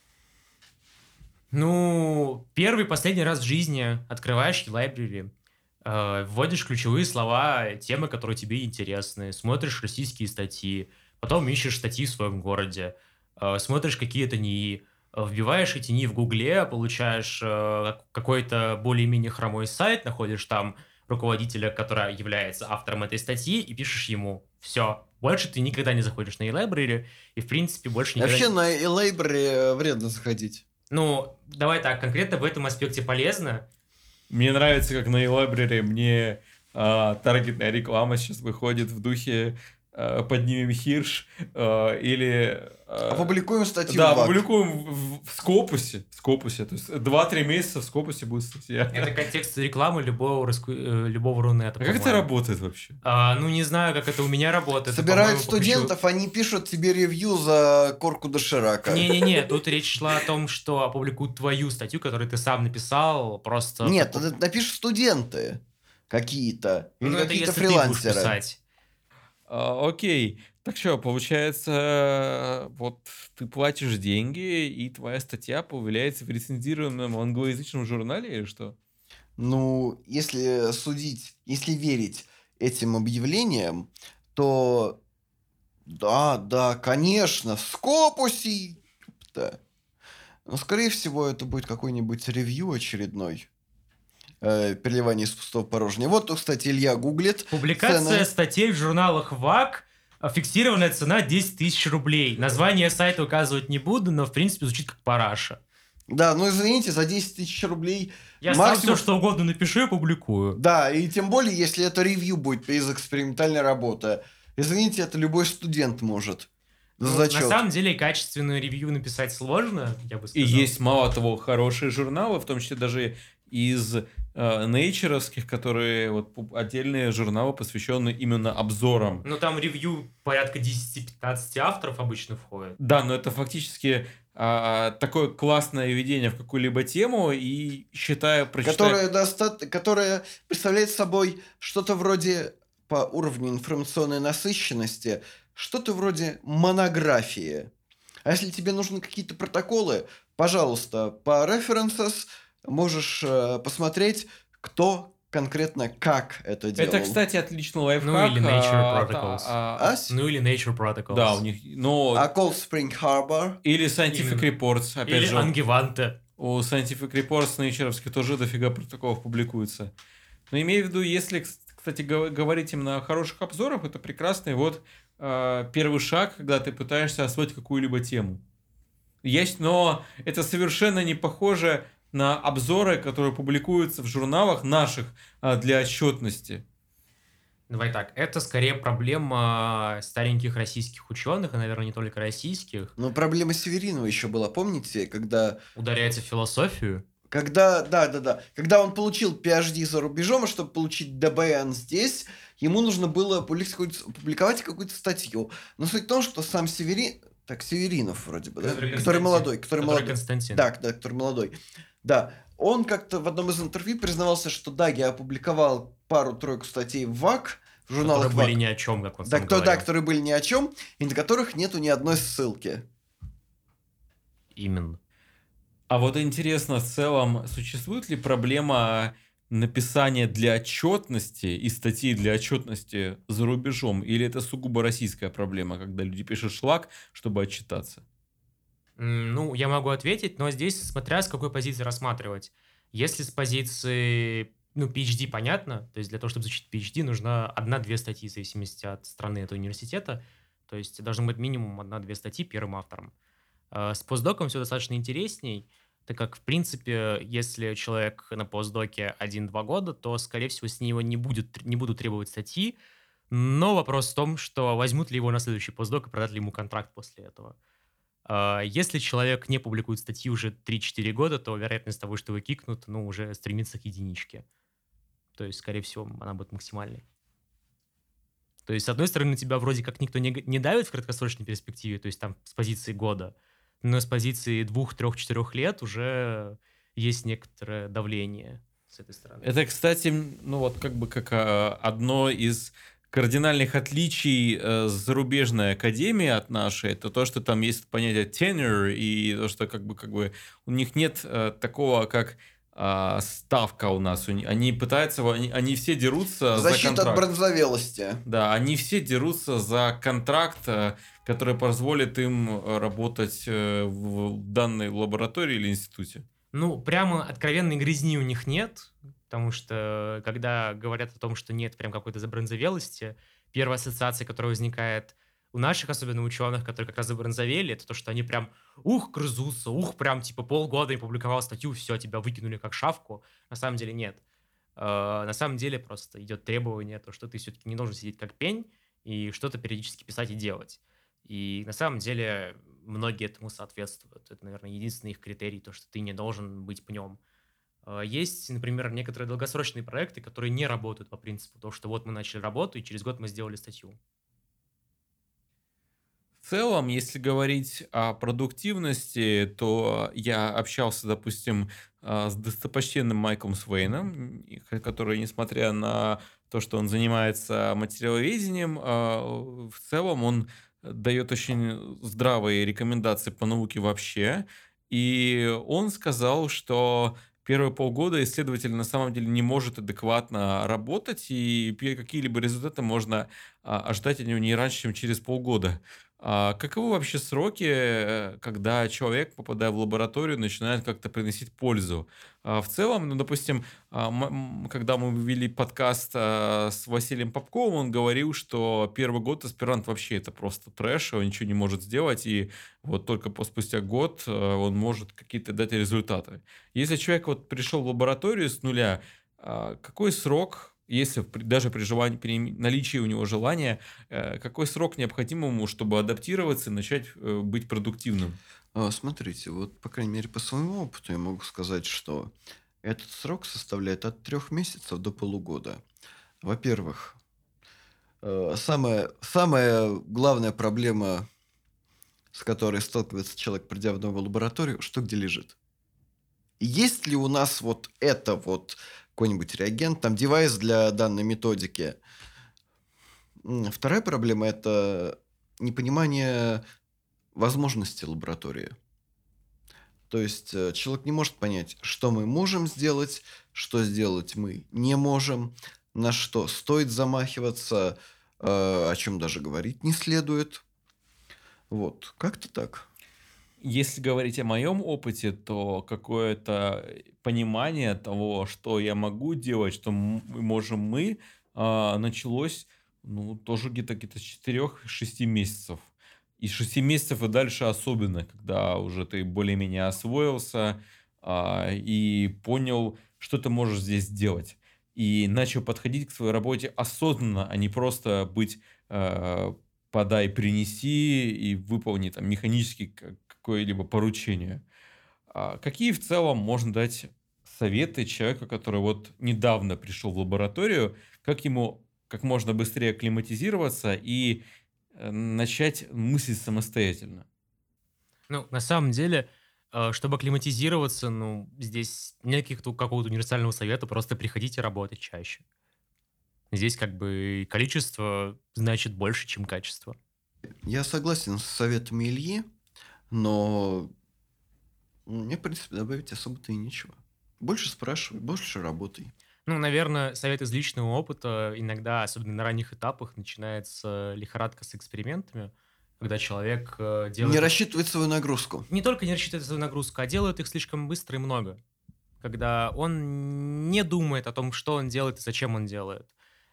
Ну, первый, последний раз в жизни открываешь library, э, вводишь ключевые слова, темы, которые тебе интересны, смотришь российские статьи, потом ищешь статьи в своем городе, э, смотришь какие-то НИИ, вбиваешь эти НИИ в Гугле, получаешь э, какой-то более-менее хромой сайт, находишь там руководителя, который является автором этой статьи, и пишешь ему. Все. Больше ты никогда не заходишь на e-library, и, в принципе, больше никогда... Вообще на e-library вредно заходить. Ну, давай так, конкретно в этом аспекте полезно. Мне нравится, как на e-library мне а, таргетная реклама сейчас выходит в духе поднимем Хирш а, или... А, опубликуем статью. Да, опубликуем в, в Скопусе. В Скопусе. То есть 2-3 месяца в Скопусе будет статья. Это контекст рекламы любого, э, любого Рунета. А как это работает вообще? А, ну, не знаю, как это у меня работает. Собирают студентов, попущу... они пишут тебе ревью за корку доширака. Не-не-не, тут речь шла о том, что опубликуют твою статью, которую ты сам написал, просто... Нет, напишут студенты какие-то. Или ну, какие-то фрилансеры. А, окей. Так что, получается, вот ты платишь деньги, и твоя статья появляется в рецензированном англоязычном журнале или что? Ну, если судить, если верить этим объявлениям, то да, да, конечно, Скопуси. Да. Но, скорее всего, это будет какой-нибудь ревью очередной. Э, переливание из пустого в порожнее. Вот, кстати, Илья гуглит. Публикация цены. статей в журналах ВАК Фиксированная цена 10 тысяч рублей. Название сайта указывать не буду, но в принципе звучит как параша. Да, ну извините, за 10 тысяч рублей... Я максимум... сам все, что угодно напишу и публикую. Да, и тем более, если это ревью будет из экспериментальной работы. Извините, это любой студент может. Ну, зачет. На самом деле, качественную ревью написать сложно, я бы сказал. И есть, мало того, хорошие журналы, в том числе даже из нейчеровских, которые вот отдельные журналы, посвященные именно обзорам. Ну, там ревью порядка 10-15 авторов обычно входит. Да, но это фактически а, такое классное введение в какую-либо тему и считаю, прочитаю... Которое, доста... которое представляет собой что-то вроде по уровню информационной насыщенности, что-то вроде монографии. А если тебе нужны какие-то протоколы, пожалуйста, по references можешь э, посмотреть, кто конкретно как это делал. Это, кстати, отличный лайфхак. Ну или Nature а, Protocols. А, а, ну или Nature Protocols. Да, у них... Но... А Cold Spring Harbor. Или Scientific Именно. Reports, опять или же. Или Angivante. У Scientific Reports Nature'овских тоже дофига протоколов публикуется. Но имею в виду, если, кстати, говорить именно о хороших обзорах, это прекрасный вот э, первый шаг, когда ты пытаешься освоить какую-либо тему. Есть, но это совершенно не похоже на обзоры, которые публикуются в журналах наших а, для отчетности. Давай так, это скорее проблема стареньких российских ученых, и, наверное, не только российских. Но проблема Северинова еще была, помните, когда... Ударяется в философию? Когда, да, да, да, когда он получил PhD за рубежом, а чтобы получить ДБН здесь, ему нужно было публиковать какую-то статью. Но суть в том, что сам Северин, так, Северинов вроде бы, да? Который, который молодой. Который, который молодой. Константин. Да, да, который молодой. Да, он как-то в одном из интервью признавался, что да, я опубликовал пару-тройку статей в ВАК, в журналах Которые ВАК. были ни о чем, как он да, сам кто, да, которые были ни о чем, и на которых нету ни одной ссылки. Именно. А вот интересно, в целом, существует ли проблема написания для отчетности и статьи для отчетности за рубежом? Или это сугубо российская проблема, когда люди пишут шлак, чтобы отчитаться? Ну, я могу ответить, но здесь смотря с какой позиции рассматривать. Если с позиции, ну, PhD понятно, то есть для того, чтобы защитить PhD, нужна одна-две статьи в зависимости от страны этого университета, то есть должно быть минимум одна-две статьи первым автором. А с постдоком все достаточно интересней, так как, в принципе, если человек на постдоке 1-2 года, то, скорее всего, с него не, будет, не будут требовать статьи, но вопрос в том, что возьмут ли его на следующий постдок и продать ли ему контракт после этого. А, если человек не публикует статьи уже 3-4 года, то вероятность того, что его кикнут, ну, уже стремится к единичке. То есть, скорее всего, она будет максимальной. То есть, с одной стороны, тебя вроде как никто не, не давит в краткосрочной перспективе, то есть там с позиции года, но с позиции двух, трех, четырех лет уже есть некоторое давление с этой стороны. Это, кстати, ну вот как бы как а, одно из кардинальных отличий э, зарубежной академии от нашей, это то, что там есть понятие tenure, и то, что как бы, как бы у них нет э, такого, как э, ставка у нас. Они пытаются, они, они все дерутся Защита за контракт. от бронзовелости. Да, они все дерутся за контракт, э, который позволит им э, работать э, в данной лаборатории или институте. Ну, прямо откровенной грязни у них нет, потому что когда говорят о том, что нет прям какой-то забронзовелости, первая ассоциация, которая возникает у наших, особенно ученых, которые как раз забронзовели, это то, что они прям, ух, грызутся, ух, прям типа полгода и публиковал статью, все, тебя выкинули как шавку. На самом деле нет. Э, на самом деле просто идет требование, то, что ты все-таки не должен сидеть как пень и что-то периодически писать и делать. И на самом деле многие этому соответствуют. Это, наверное, единственный их критерий, то, что ты не должен быть пнем. А, есть, например, некоторые долгосрочные проекты, которые не работают по принципу того, что вот мы начали работу, и через год мы сделали статью. В целом, если говорить о продуктивности, то я общался, допустим, а, с достопочтенным Майклом Свейном, который, несмотря на то, что он занимается материаловедением, а, в целом он дает очень здравые рекомендации по науке вообще. И он сказал, что первые полгода исследователь на самом деле не может адекватно работать, и какие-либо результаты можно а, ожидать от него не раньше, чем через полгода. А каковы вообще сроки, э, когда человек, попадая в лабораторию, начинает как-то приносить пользу? А в целом, ну, допустим, а, когда мы вели подкаст а, с Василием Попковым, он говорил, что первый год аспирант вообще это просто трэш, он ничего не может сделать, и вот только спустя год э, он может какие-то дать результаты. Если человек вот пришел в лабораторию с нуля, какой срок если даже при, желании, при наличии у него желания, э, какой срок необходим ему, чтобы адаптироваться и начать э, быть продуктивным? А, смотрите, вот, по крайней мере, по своему опыту я могу сказать, что этот срок составляет от трех месяцев до полугода. Во-первых, э, самая, самая главная проблема, с которой сталкивается человек, придя в новую лабораторию, что где лежит? Есть ли у нас вот это вот какой-нибудь реагент, там девайс для данной методики. Вторая проблема – это непонимание возможностей лаборатории. То есть э, человек не может понять, что мы можем сделать, что сделать мы не можем, на что стоит замахиваться, э, о чем даже говорить не следует. Вот, как-то так. Если говорить о моем опыте, то какое-то понимание того, что я могу делать, что можем мы, а, началось ну, тоже где-то где-то с 4-6 месяцев. И 6 месяцев и дальше особенно, когда уже ты более-менее освоился а, и понял, что ты можешь здесь делать. И начал подходить к своей работе осознанно, а не просто быть а, подай, принеси и выполни там механически какое-либо поручение. А какие в целом можно дать советы человеку, который вот недавно пришел в лабораторию, как ему как можно быстрее акклиматизироваться и э, начать мыслить самостоятельно? Ну, на самом деле, э, чтобы акклиматизироваться, ну, здесь нет какого-то универсального совета, просто приходите работать чаще. Здесь как бы количество значит больше, чем качество. Я согласен с советами Ильи. Но мне, в принципе, добавить особо-то и нечего. Больше спрашивай, больше работай. Ну, наверное, совет из личного опыта. Иногда, особенно на ранних этапах, начинается лихорадка с экспериментами, когда человек э, делает... Не рассчитывает свою нагрузку. Не только не рассчитывает свою нагрузку, а делает их слишком быстро и много. Когда он не думает о том, что он делает и зачем он делает.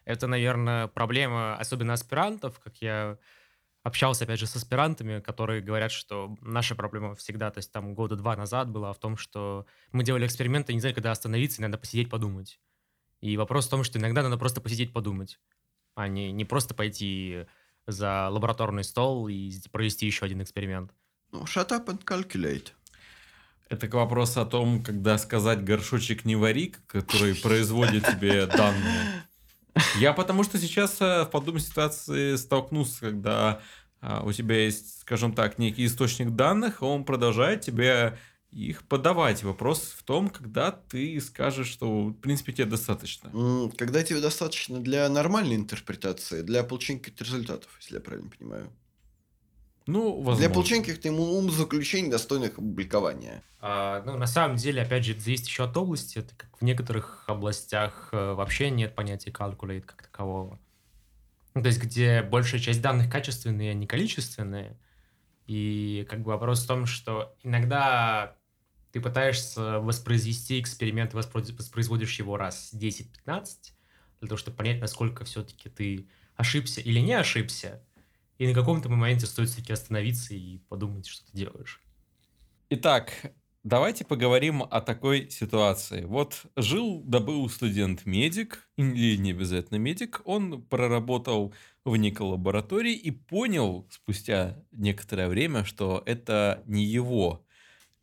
Это, наверное, проблема, особенно аспирантов, как я общался, опять же, с аспирантами, которые говорят, что наша проблема всегда, то есть там года два назад была в том, что мы делали эксперименты, не знали, когда остановиться, и надо посидеть подумать. И вопрос в том, что иногда надо просто посидеть подумать, а не, не просто пойти за лабораторный стол и провести еще один эксперимент. Ну, shut up and calculate. Это к вопросу о том, когда сказать горшочек не вари, который производит тебе данные. Я потому что сейчас э, в подобной ситуации столкнулся, когда а, у тебя есть, скажем так, некий источник данных, он продолжает тебе их подавать. Вопрос в том, когда ты скажешь, что, в принципе, тебе достаточно. Когда тебе достаточно для нормальной интерпретации, для получения каких-то результатов, если я правильно понимаю. Ну, возможно. Для получения каких-то умозаключений, достойных опубликования. А, ну, на самом деле, опять же, это зависит еще от области. Это как в некоторых областях э, вообще нет понятия calculate как такового. Ну, то есть, где большая часть данных качественные, а не количественные. И как бы вопрос в том, что иногда ты пытаешься воспроизвести эксперимент, воспроизводишь его раз 10-15, для того, чтобы понять, насколько все-таки ты ошибся или не ошибся. И на каком-то моменте стоит все-таки остановиться и подумать, что ты делаешь. Итак, давайте поговорим о такой ситуации. Вот жил, добыл студент-медик, или не обязательно медик, он проработал в некой лаборатории и понял спустя некоторое время, что это не его.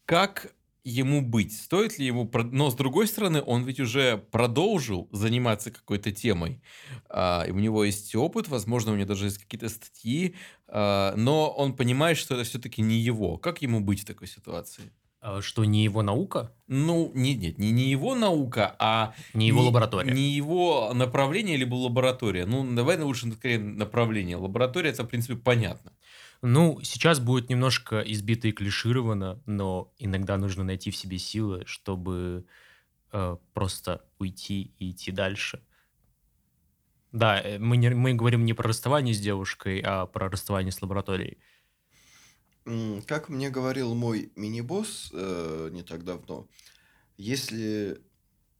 Как ему быть? Стоит ли ему... Но, с другой стороны, он ведь уже продолжил заниматься какой-то темой. А, и у него есть опыт, возможно, у него даже есть какие-то статьи, а, но он понимает, что это все-таки не его. Как ему быть в такой ситуации? А, что не его наука? Ну, нет, нет, не, не его наука, а... Не его не, лаборатория. Не его направление, либо лаборатория. Ну, давай лучше скорее направление. Лаборатория, это, в принципе, понятно. Ну, сейчас будет немножко избито и клишировано, но иногда нужно найти в себе силы, чтобы э, просто уйти и идти дальше. Да, э, мы, не, мы говорим не про расставание с девушкой, а про расставание с лабораторией. Как мне говорил мой мини-босс э, не так давно, если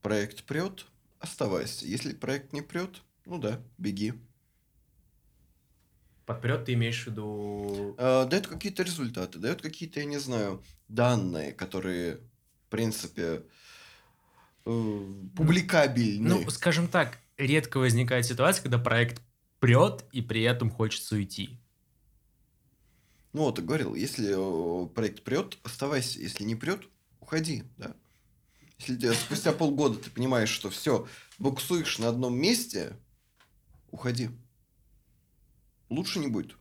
проект прет, оставайся. Если проект не прет, ну да, беги. Подперед ты имеешь в виду... Э, дает какие-то результаты, дает какие-то, я не знаю, данные, которые, в принципе, э, публикабельны. Ну, скажем так, редко возникает ситуация, когда проект прет, и при этом хочется уйти. Ну, вот, и говорил, если э, проект прет, оставайся. Если не прет, уходи, да. Если спустя полгода ты понимаешь, что все, буксуешь на одном месте, уходи лучше не будет.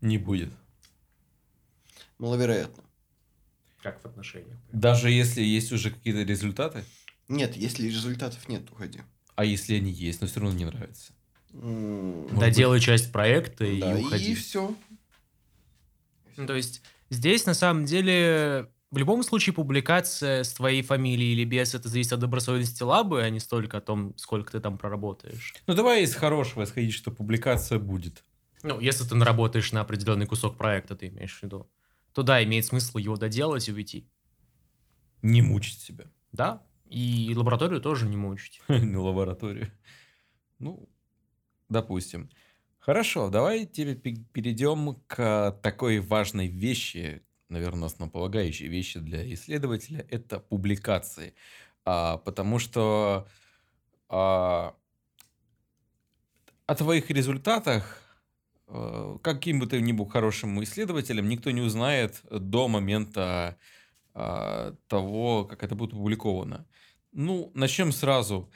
Не будет. Маловероятно. Как в отношениях. Даже если есть уже какие-то результаты? Нет, если результатов нет, уходи. А если они есть, но все равно не нравится? Доделай быть... часть проекта и да, уходи. и все. Ну, то есть здесь на самом деле в любом случае публикация с твоей фамилией или без, это зависит от добросовестности лабы, а не столько о том, сколько ты там проработаешь. Ну, давай из хорошего исходить, что публикация будет. Ну, если ты наработаешь на определенный кусок проекта, ты имеешь в виду, то да, имеет смысл его доделать и уйти. Не мучить себя. Да, и лабораторию тоже не мучить. На лабораторию. Ну, допустим. Хорошо, давай теперь перейдем к такой важной вещи, наверное, основополагающие вещи для исследователя– это публикации. А, потому что а, о твоих результатах, а, каким бы ты ни был хорошим исследователем, никто не узнает до момента а, того, как это будет опубликовано. Ну, начнем сразу.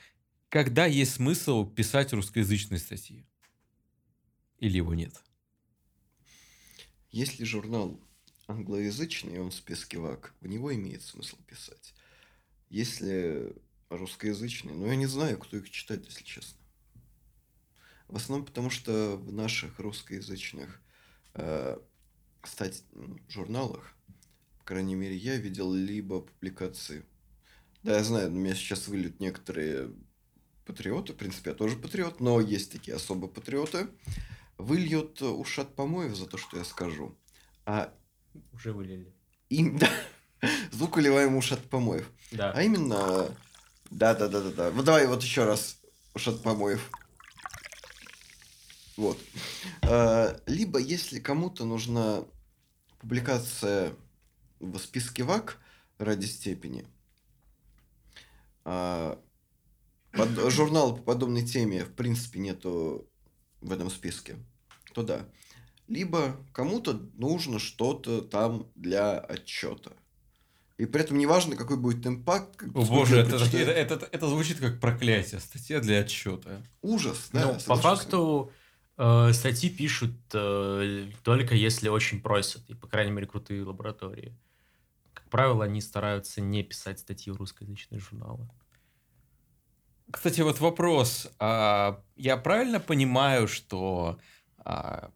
Когда есть смысл писать русскоязычные статьи? Или его нет? Если журнал англоязычный, он в списке ВАК, в него имеет смысл писать. Если русскоязычный, ну я не знаю, кто их читает, если честно. В основном потому, что в наших русскоязычных э, стать журналах, по крайней мере, я видел либо публикации. Да, я знаю, на меня сейчас выльют некоторые патриоты, в принципе, я тоже патриот, но есть такие особо патриоты, выльют ушат помоев за то, что я скажу. А уже вылили. Им, да. Звук уливаем уж от помоев. Да. А именно... Да, да, да, да, да. Вот давай вот еще раз уж от помоев. Вот. А, либо, если кому-то нужна публикация в списке ВАК ради степени, а, журнал по подобной теме в принципе нету в этом списке, то да либо кому-то нужно что-то там для отчета. И при этом неважно, какой будет импакт. О боже, это, это, это, это, это звучит как проклятие, статья для отчета. Ужас, да. Ну, по факту э, статьи пишут э, только если очень просят, и, по крайней мере, крутые лаборатории. Как правило, они стараются не писать статьи в русскоязычные журналы. Кстати, вот вопрос. А, я правильно понимаю, что а,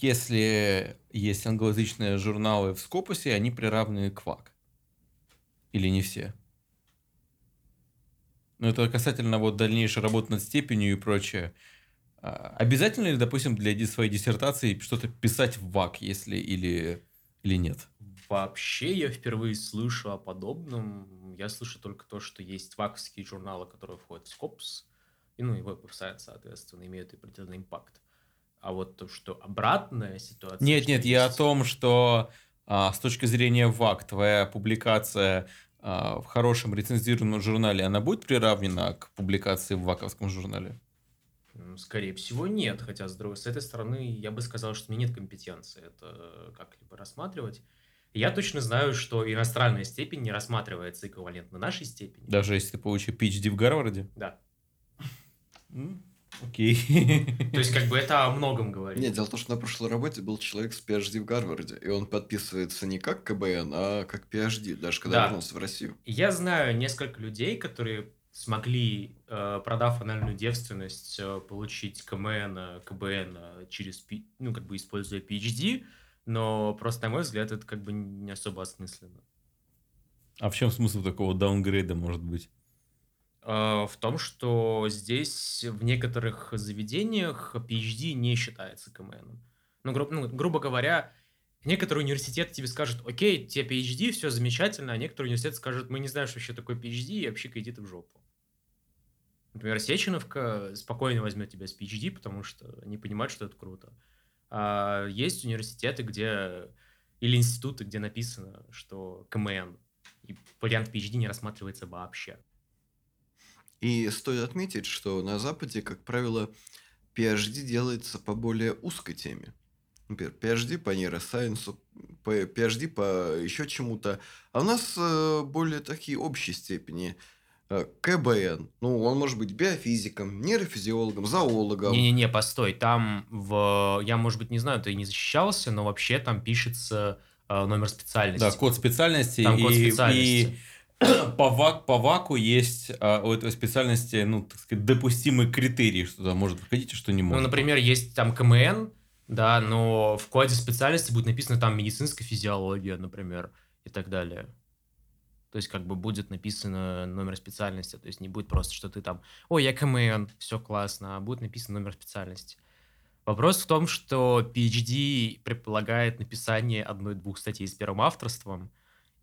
если есть англоязычные журналы в Скопусе, они приравнены к ВАК? Или не все? Ну, это касательно вот дальнейшей работы над степенью и прочее. А, обязательно ли, допустим, для своей диссертации что-то писать в ВАК, если или, или нет? Вообще я впервые слышу о подобном. Я слышу только то, что есть ваковские журналы, которые входят в Scopus, и, ну, и веб-сайт, соответственно, имеют определенный импакт. А вот то, что обратная ситуация... Нет, нет, я о том, что а, с точки зрения ВАК твоя публикация а, в хорошем рецензированном журнале, она будет приравнена к публикации в ВАКовском журнале? Скорее всего, нет. Хотя, с другой с этой стороны, я бы сказал, что у меня нет компетенции это как-либо рассматривать. Я точно знаю, что иностранная степень не рассматривается эквивалентно нашей степени. Даже если ты получишь PhD в Гарварде? Да. Окей. То есть, как бы это о многом говорит. Нет, дело в том, что на прошлой работе был человек с PhD в Гарварде, и он подписывается не как КБН, а как PhD, даже когда да. вернулся в Россию. Я знаю несколько людей, которые смогли, э, продав анальную девственность, э, получить КМН, КБН через, ну, как бы используя PhD, но просто, на мой взгляд, это как бы не особо осмысленно. А в чем смысл такого даунгрейда может быть? А, в том, что здесь в некоторых заведениях PhD не считается КМН. Ну, гру- ну, грубо говоря, некоторые университеты тебе скажут, окей, тебе PhD, все замечательно, а некоторые университеты скажут, мы не знаем, что вообще такое PhD, и вообще иди ты в жопу. Например, Сеченовка спокойно возьмет тебя с PhD, потому что они понимают, что это круто. А есть университеты, где или институты, где написано, что КМН, и вариант PhD не рассматривается вообще. И стоит отметить, что на Западе, как правило, PhD делается по более узкой теме. Например, PhD по нейросайенсу, PhD по еще чему-то. А у нас э, более такие общие степени – Э, КБН. Ну, он может быть биофизиком, нейрофизиологом, зоологом. Не-не-не, постой. Там в... Я, может быть, не знаю, ты не защищался, но вообще там пишется э, номер специальности. Да, код специальности. Там и, код специальности. И по, ВАК, по ВАКу есть а, у этой специальности, ну, так сказать, допустимый критерий, что туда может входить, а что не может. Ну, например, есть там КМН, да, но в коде специальности будет написано там медицинская физиология, например, и так далее. То есть, как бы будет написано номер специальности, то есть не будет просто, что ты там, ой, я КМН, все классно, а будет написан номер специальности. Вопрос в том, что PhD предполагает написание одной-двух статей с первым авторством,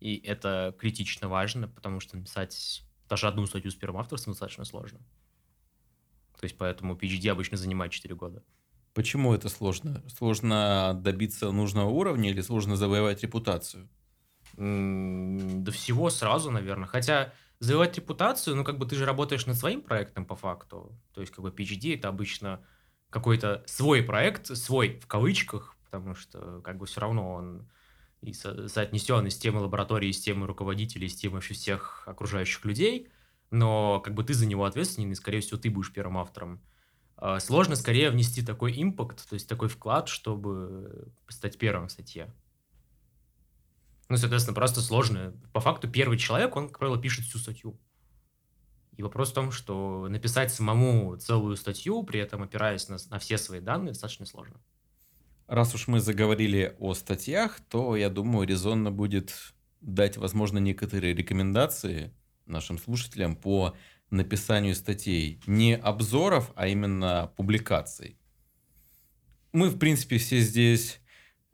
и это критично важно, потому что написать даже одну статью с первым авторством достаточно сложно. То есть поэтому PhD обычно занимает 4 года. Почему это сложно? Сложно добиться нужного уровня или сложно завоевать репутацию? до всего сразу, наверное. Хотя завоевать репутацию, ну, как бы ты же работаешь над своим проектом по факту. То есть, как бы PhD это обычно какой-то свой проект, свой в кавычках, потому что как бы все равно он и со- соотнесен и с темой лаборатории, с темой руководителей, с темой вообще всех окружающих людей, но как бы ты за него ответственен, и, скорее всего, ты будешь первым автором. А, сложно скорее внести такой импакт, то есть такой вклад, чтобы стать первым в статье. Ну, соответственно, просто сложно. По факту первый человек, он, как правило, пишет всю статью. И вопрос в том, что написать самому целую статью, при этом опираясь на, на все свои данные, достаточно сложно. Раз уж мы заговорили о статьях, то, я думаю, резонно будет дать, возможно, некоторые рекомендации нашим слушателям по написанию статей. Не обзоров, а именно публикаций. Мы, в принципе, все здесь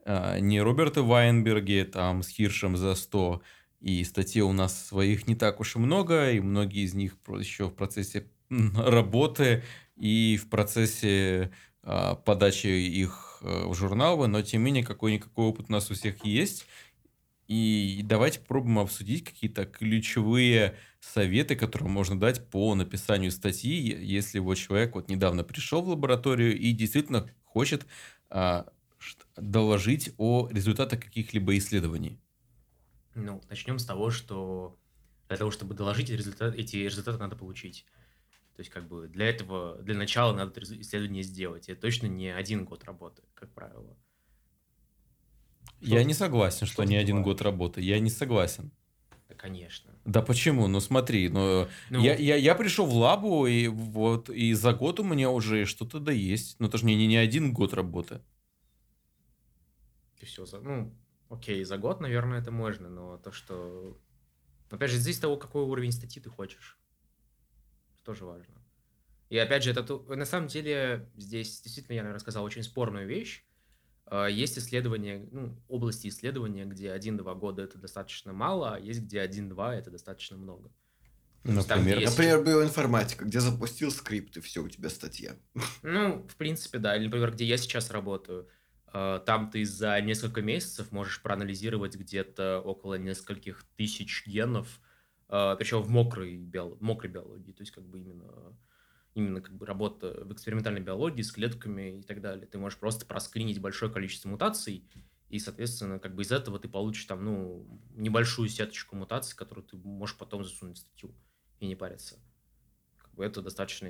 а, не Роберта Вайнберге там с Хиршем за 100, и статей у нас своих не так уж и много, и многие из них еще в процессе работы и в процессе а, подачи их в журналы, но тем не менее какой-никакой опыт у нас у всех есть. И давайте попробуем обсудить какие-то ключевые советы, которые можно дать по написанию статьи, если вот человек вот недавно пришел в лабораторию и действительно хочет доложить о результатах каких-либо исследований? Ну, начнем с того, что для того, чтобы доложить результат, эти результаты, надо получить. То есть, как бы для этого, для начала надо исследование сделать. это точно не один год работы, как правило. Я не согласен, что, что не один год работы. Я не согласен. Да, конечно. Да почему? Ну смотри, ну, ну я, я, я пришел в лабу, и вот и за год у меня уже что-то да есть. Же не, не, не один год работы. И все, за, ну, окей, за год, наверное, это можно, но то, что... Опять же, здесь того, какой уровень статьи ты хочешь. Тоже важно. И опять же, это на самом деле здесь действительно я, наверное, сказал очень спорную вещь. А, есть исследования, ну, области исследования, где 1-2 года это достаточно мало, а есть где 1-2 это достаточно много. Например, есть... например, биоинформатика, где запустил скрипт, и все, у тебя статья. Ну, в принципе, да. Или, например, где я сейчас работаю. А, там ты за несколько месяцев можешь проанализировать где-то около нескольких тысяч генов, причем в мокрой, био... мокрой биологии, то есть как бы именно именно как бы работа в экспериментальной биологии с клетками и так далее. Ты можешь просто проскринить большое количество мутаций, и, соответственно, как бы из этого ты получишь там, ну, небольшую сеточку мутаций, которую ты можешь потом засунуть в статью и не париться. Как бы это достаточно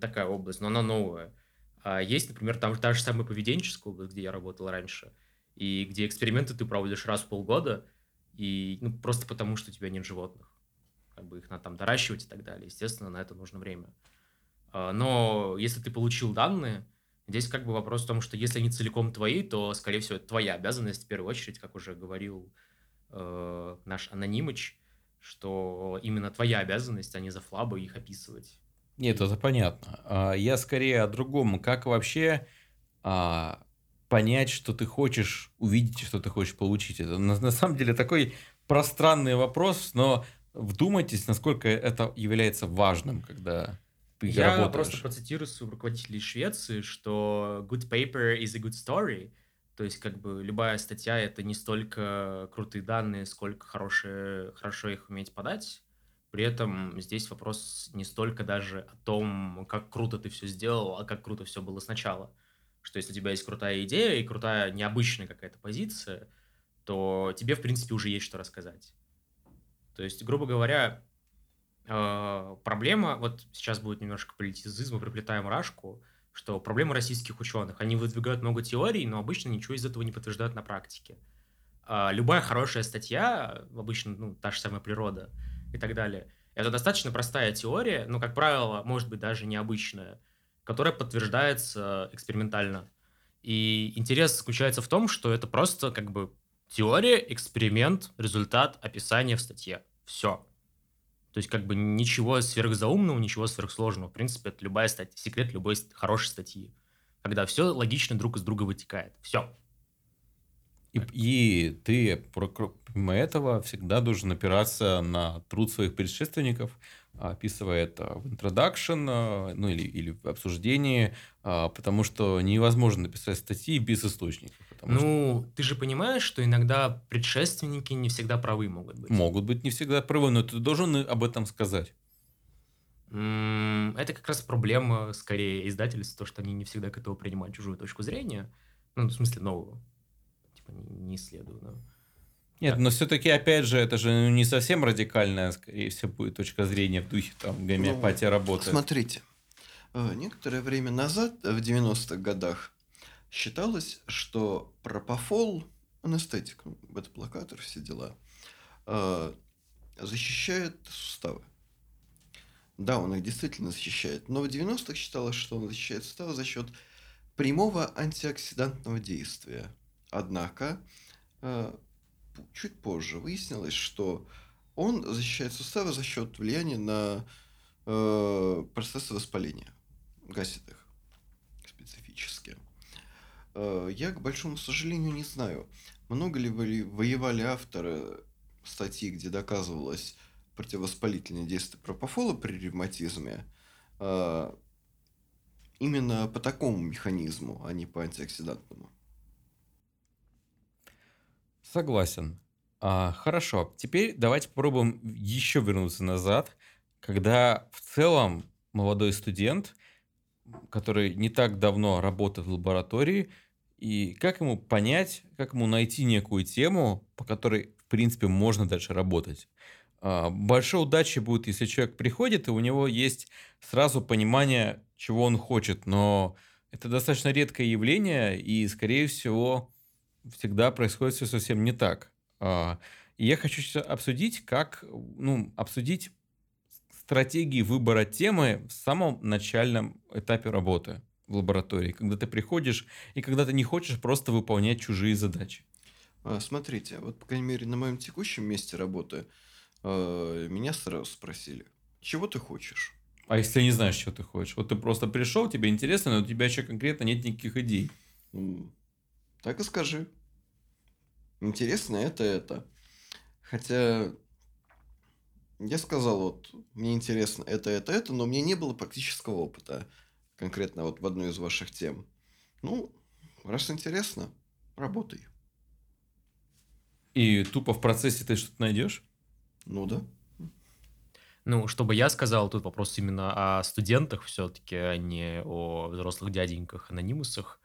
такая область, но она новая. А есть, например, там та же самая поведенческая область, где я работал раньше, и где эксперименты ты проводишь раз в полгода, и ну, просто потому, что у тебя нет животных. Как бы их надо там доращивать и так далее. Естественно, на это нужно время. А, но если ты получил данные, здесь как бы вопрос в том, что если они целиком твои, то, скорее всего, это твоя обязанность в первую очередь, как уже говорил э, наш анонимыч, что именно твоя обязанность, а не за флабы их описывать. Нет, это понятно. А, я скорее о другом. Как вообще а, понять, что ты хочешь увидеть, что ты хочешь получить? Это на, на самом деле такой пространный вопрос, но вдумайтесь, насколько это является важным, когда ты Я работаешь. просто процитирую из Швеции, что good paper is a good story. То есть, как бы, любая статья — это не столько крутые данные, сколько хорошие, хорошо их уметь подать. При этом здесь вопрос не столько даже о том, как круто ты все сделал, а как круто все было сначала. Что если у тебя есть крутая идея и крутая необычная какая-то позиция, то тебе, в принципе, уже есть что рассказать. То есть, грубо говоря, э, проблема, вот сейчас будет немножко политизизма, приплетаем рашку, что проблема российских ученых. Они выдвигают много теорий, но обычно ничего из этого не подтверждают на практике. Э, любая хорошая статья, обычно ну, та же самая природа и так далее, это достаточно простая теория, но, как правило, может быть даже необычная, которая подтверждается экспериментально. И интерес заключается в том, что это просто как бы теория, эксперимент, результат, описание в статье. Все. То есть как бы ничего сверхзаумного, ничего сверхсложного. В принципе, это любая статья, секрет любой хорошей статьи. Когда все логично друг из друга вытекает. Все. И, и ты, помимо этого, всегда должен опираться на труд своих предшественников, описывая это в introduction, а, ну или, или в обсуждении, а, потому что невозможно написать статьи без источников. Ну, что... ты же понимаешь, что иногда предшественники не всегда правы могут быть. Могут быть не всегда правы, но ты должен об этом сказать. Это как раз проблема, скорее, издательства, то, что они не всегда готовы принимать чужую точку зрения. Ну, в смысле, новую. Типа, не, не исследую, но... Нет, но все-таки, опять же, это же не совсем радикальная, скорее всего, будет точка зрения в духе там гомеопатия ну, работы. Смотрите, э, некоторое время назад, в 90-х годах, считалось, что пропофол, анестетик, бета-блокатор, все дела, э, защищает суставы. Да, он их действительно защищает, но в 90-х считалось, что он защищает суставы за счет прямого антиоксидантного действия. Однако э, чуть позже выяснилось, что он защищает суставы за счет влияния на э, процессы воспаления, гасит их специфически. Э, я, к большому сожалению, не знаю, много ли воевали авторы статьи, где доказывалось противовоспалительное действие пропофола при ревматизме, э, именно по такому механизму, а не по антиоксидантному. Согласен. А, хорошо. Теперь давайте попробуем еще вернуться назад, когда в целом молодой студент, который не так давно работает в лаборатории, и как ему понять, как ему найти некую тему, по которой, в принципе, можно дальше работать. А, большой удачи будет, если человек приходит, и у него есть сразу понимание, чего он хочет, но это достаточно редкое явление, и, скорее всего, всегда происходит все совсем не так. А, и я хочу сейчас обсудить, как, ну, обсудить стратегии выбора темы в самом начальном этапе работы в лаборатории, когда ты приходишь и когда ты не хочешь просто выполнять чужие задачи. А, смотрите, вот, по крайней мере, на моем текущем месте работы э, меня сразу спросили, чего ты хочешь? А если не знаешь, что ты хочешь? Вот ты просто пришел, тебе интересно, но у тебя еще конкретно нет никаких идей. Так и скажи. Интересно это, это. Хотя я сказал, вот, мне интересно это, это, это, но мне не было практического опыта конкретно вот в одной из ваших тем. Ну, раз интересно, работай. И тупо в процессе ты что-то найдешь? Ну да. Ну, чтобы я сказал, тут вопрос именно о студентах все-таки, а не о взрослых дяденьках, анонимусах.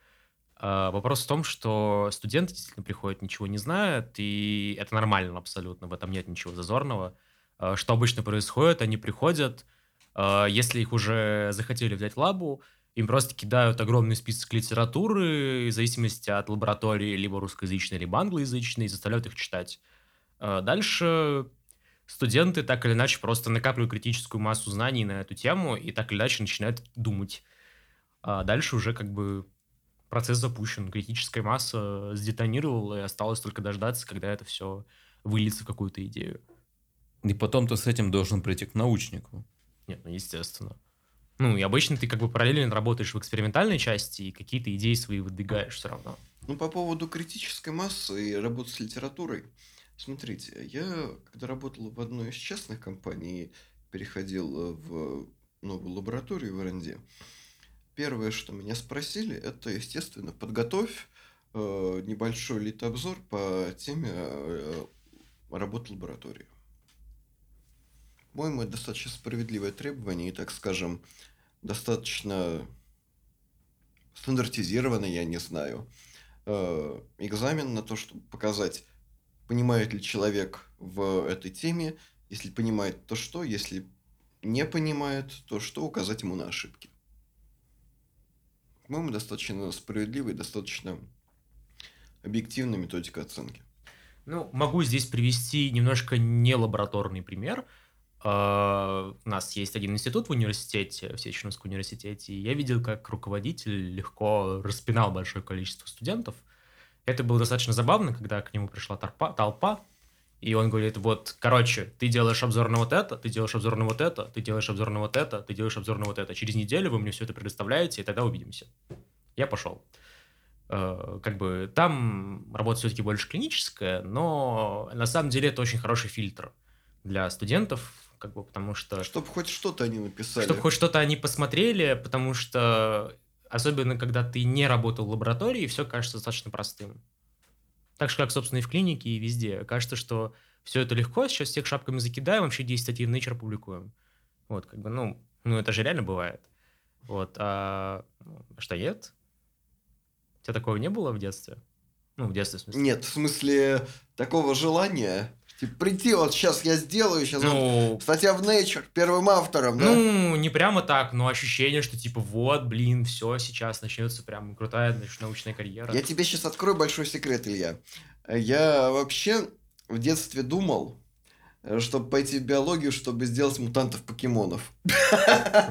А, вопрос в том, что студенты действительно приходят, ничего не знают, и это нормально абсолютно, в этом нет ничего зазорного. А, что обычно происходит? Они приходят, а, если их уже захотели взять лабу, им просто кидают огромный список литературы, в зависимости от лаборатории, либо русскоязычной, либо англоязычной, и заставляют их читать. Дальше студенты так или иначе просто накапливают критическую массу знаний на эту тему и так или иначе начинают думать. А дальше уже как бы процесс запущен, критическая масса сдетонировала, и осталось только дождаться, когда это все выльется в какую-то идею. И потом ты с этим должен прийти к научнику. Нет, ну естественно. Ну и обычно ты как бы параллельно работаешь в экспериментальной части и какие-то идеи свои выдвигаешь все равно. Ну по поводу критической массы и работы с литературой, Смотрите, я когда работал в одной из частных компаний, переходил э, в новую лабораторию в РНД, первое, что меня спросили, это, естественно, подготовь э, небольшой литобзор по теме э, работы лаборатории. По-моему, достаточно справедливое требование и, так скажем, достаточно стандартизированный, я не знаю, э, экзамен на то, чтобы показать понимает ли человек в этой теме, если понимает, то что, если не понимает, то что указать ему на ошибки. По-моему, достаточно справедливая, достаточно объективная методика оценки. Ну, могу здесь привести немножко не лабораторный пример. Uh, у нас есть один институт в университете, в Сеченовском университете, и я видел, как руководитель легко распинал большое количество студентов – это было достаточно забавно, когда к нему пришла толпа, толпа и он говорит, вот, короче, ты делаешь обзор на вот это, ты делаешь обзор на вот это, ты делаешь обзор на вот это, ты делаешь обзор на вот это. Через неделю вы мне все это предоставляете, и тогда увидимся. Я пошел. Э, как бы там работа все-таки больше клиническая, но на самом деле это очень хороший фильтр для студентов, как бы потому что... Чтобы хоть что-то они написали. Чтобы хоть что-то они посмотрели, потому что Особенно, когда ты не работал в лаборатории, все кажется достаточно простым. Так же, как, собственно, и в клинике, и везде. Кажется, что все это легко, сейчас всех шапками закидаем, вообще 10 статей в Nature публикуем. Вот, как бы, ну, ну это же реально бывает. Вот, а ну, что нет? У тебя такого не было в детстве? Ну, в детстве, в смысле. Нет, в смысле, такого желания Типа, прийти, вот сейчас я сделаю, сейчас ну, вот статья в Nature, первым автором, да? Ну, не прямо так, но ощущение, что типа вот, блин, все, сейчас начнется прям крутая научная карьера. Я тебе сейчас открою большой секрет, Илья. Я вообще в детстве думал, чтобы пойти в биологию, чтобы сделать мутантов-покемонов.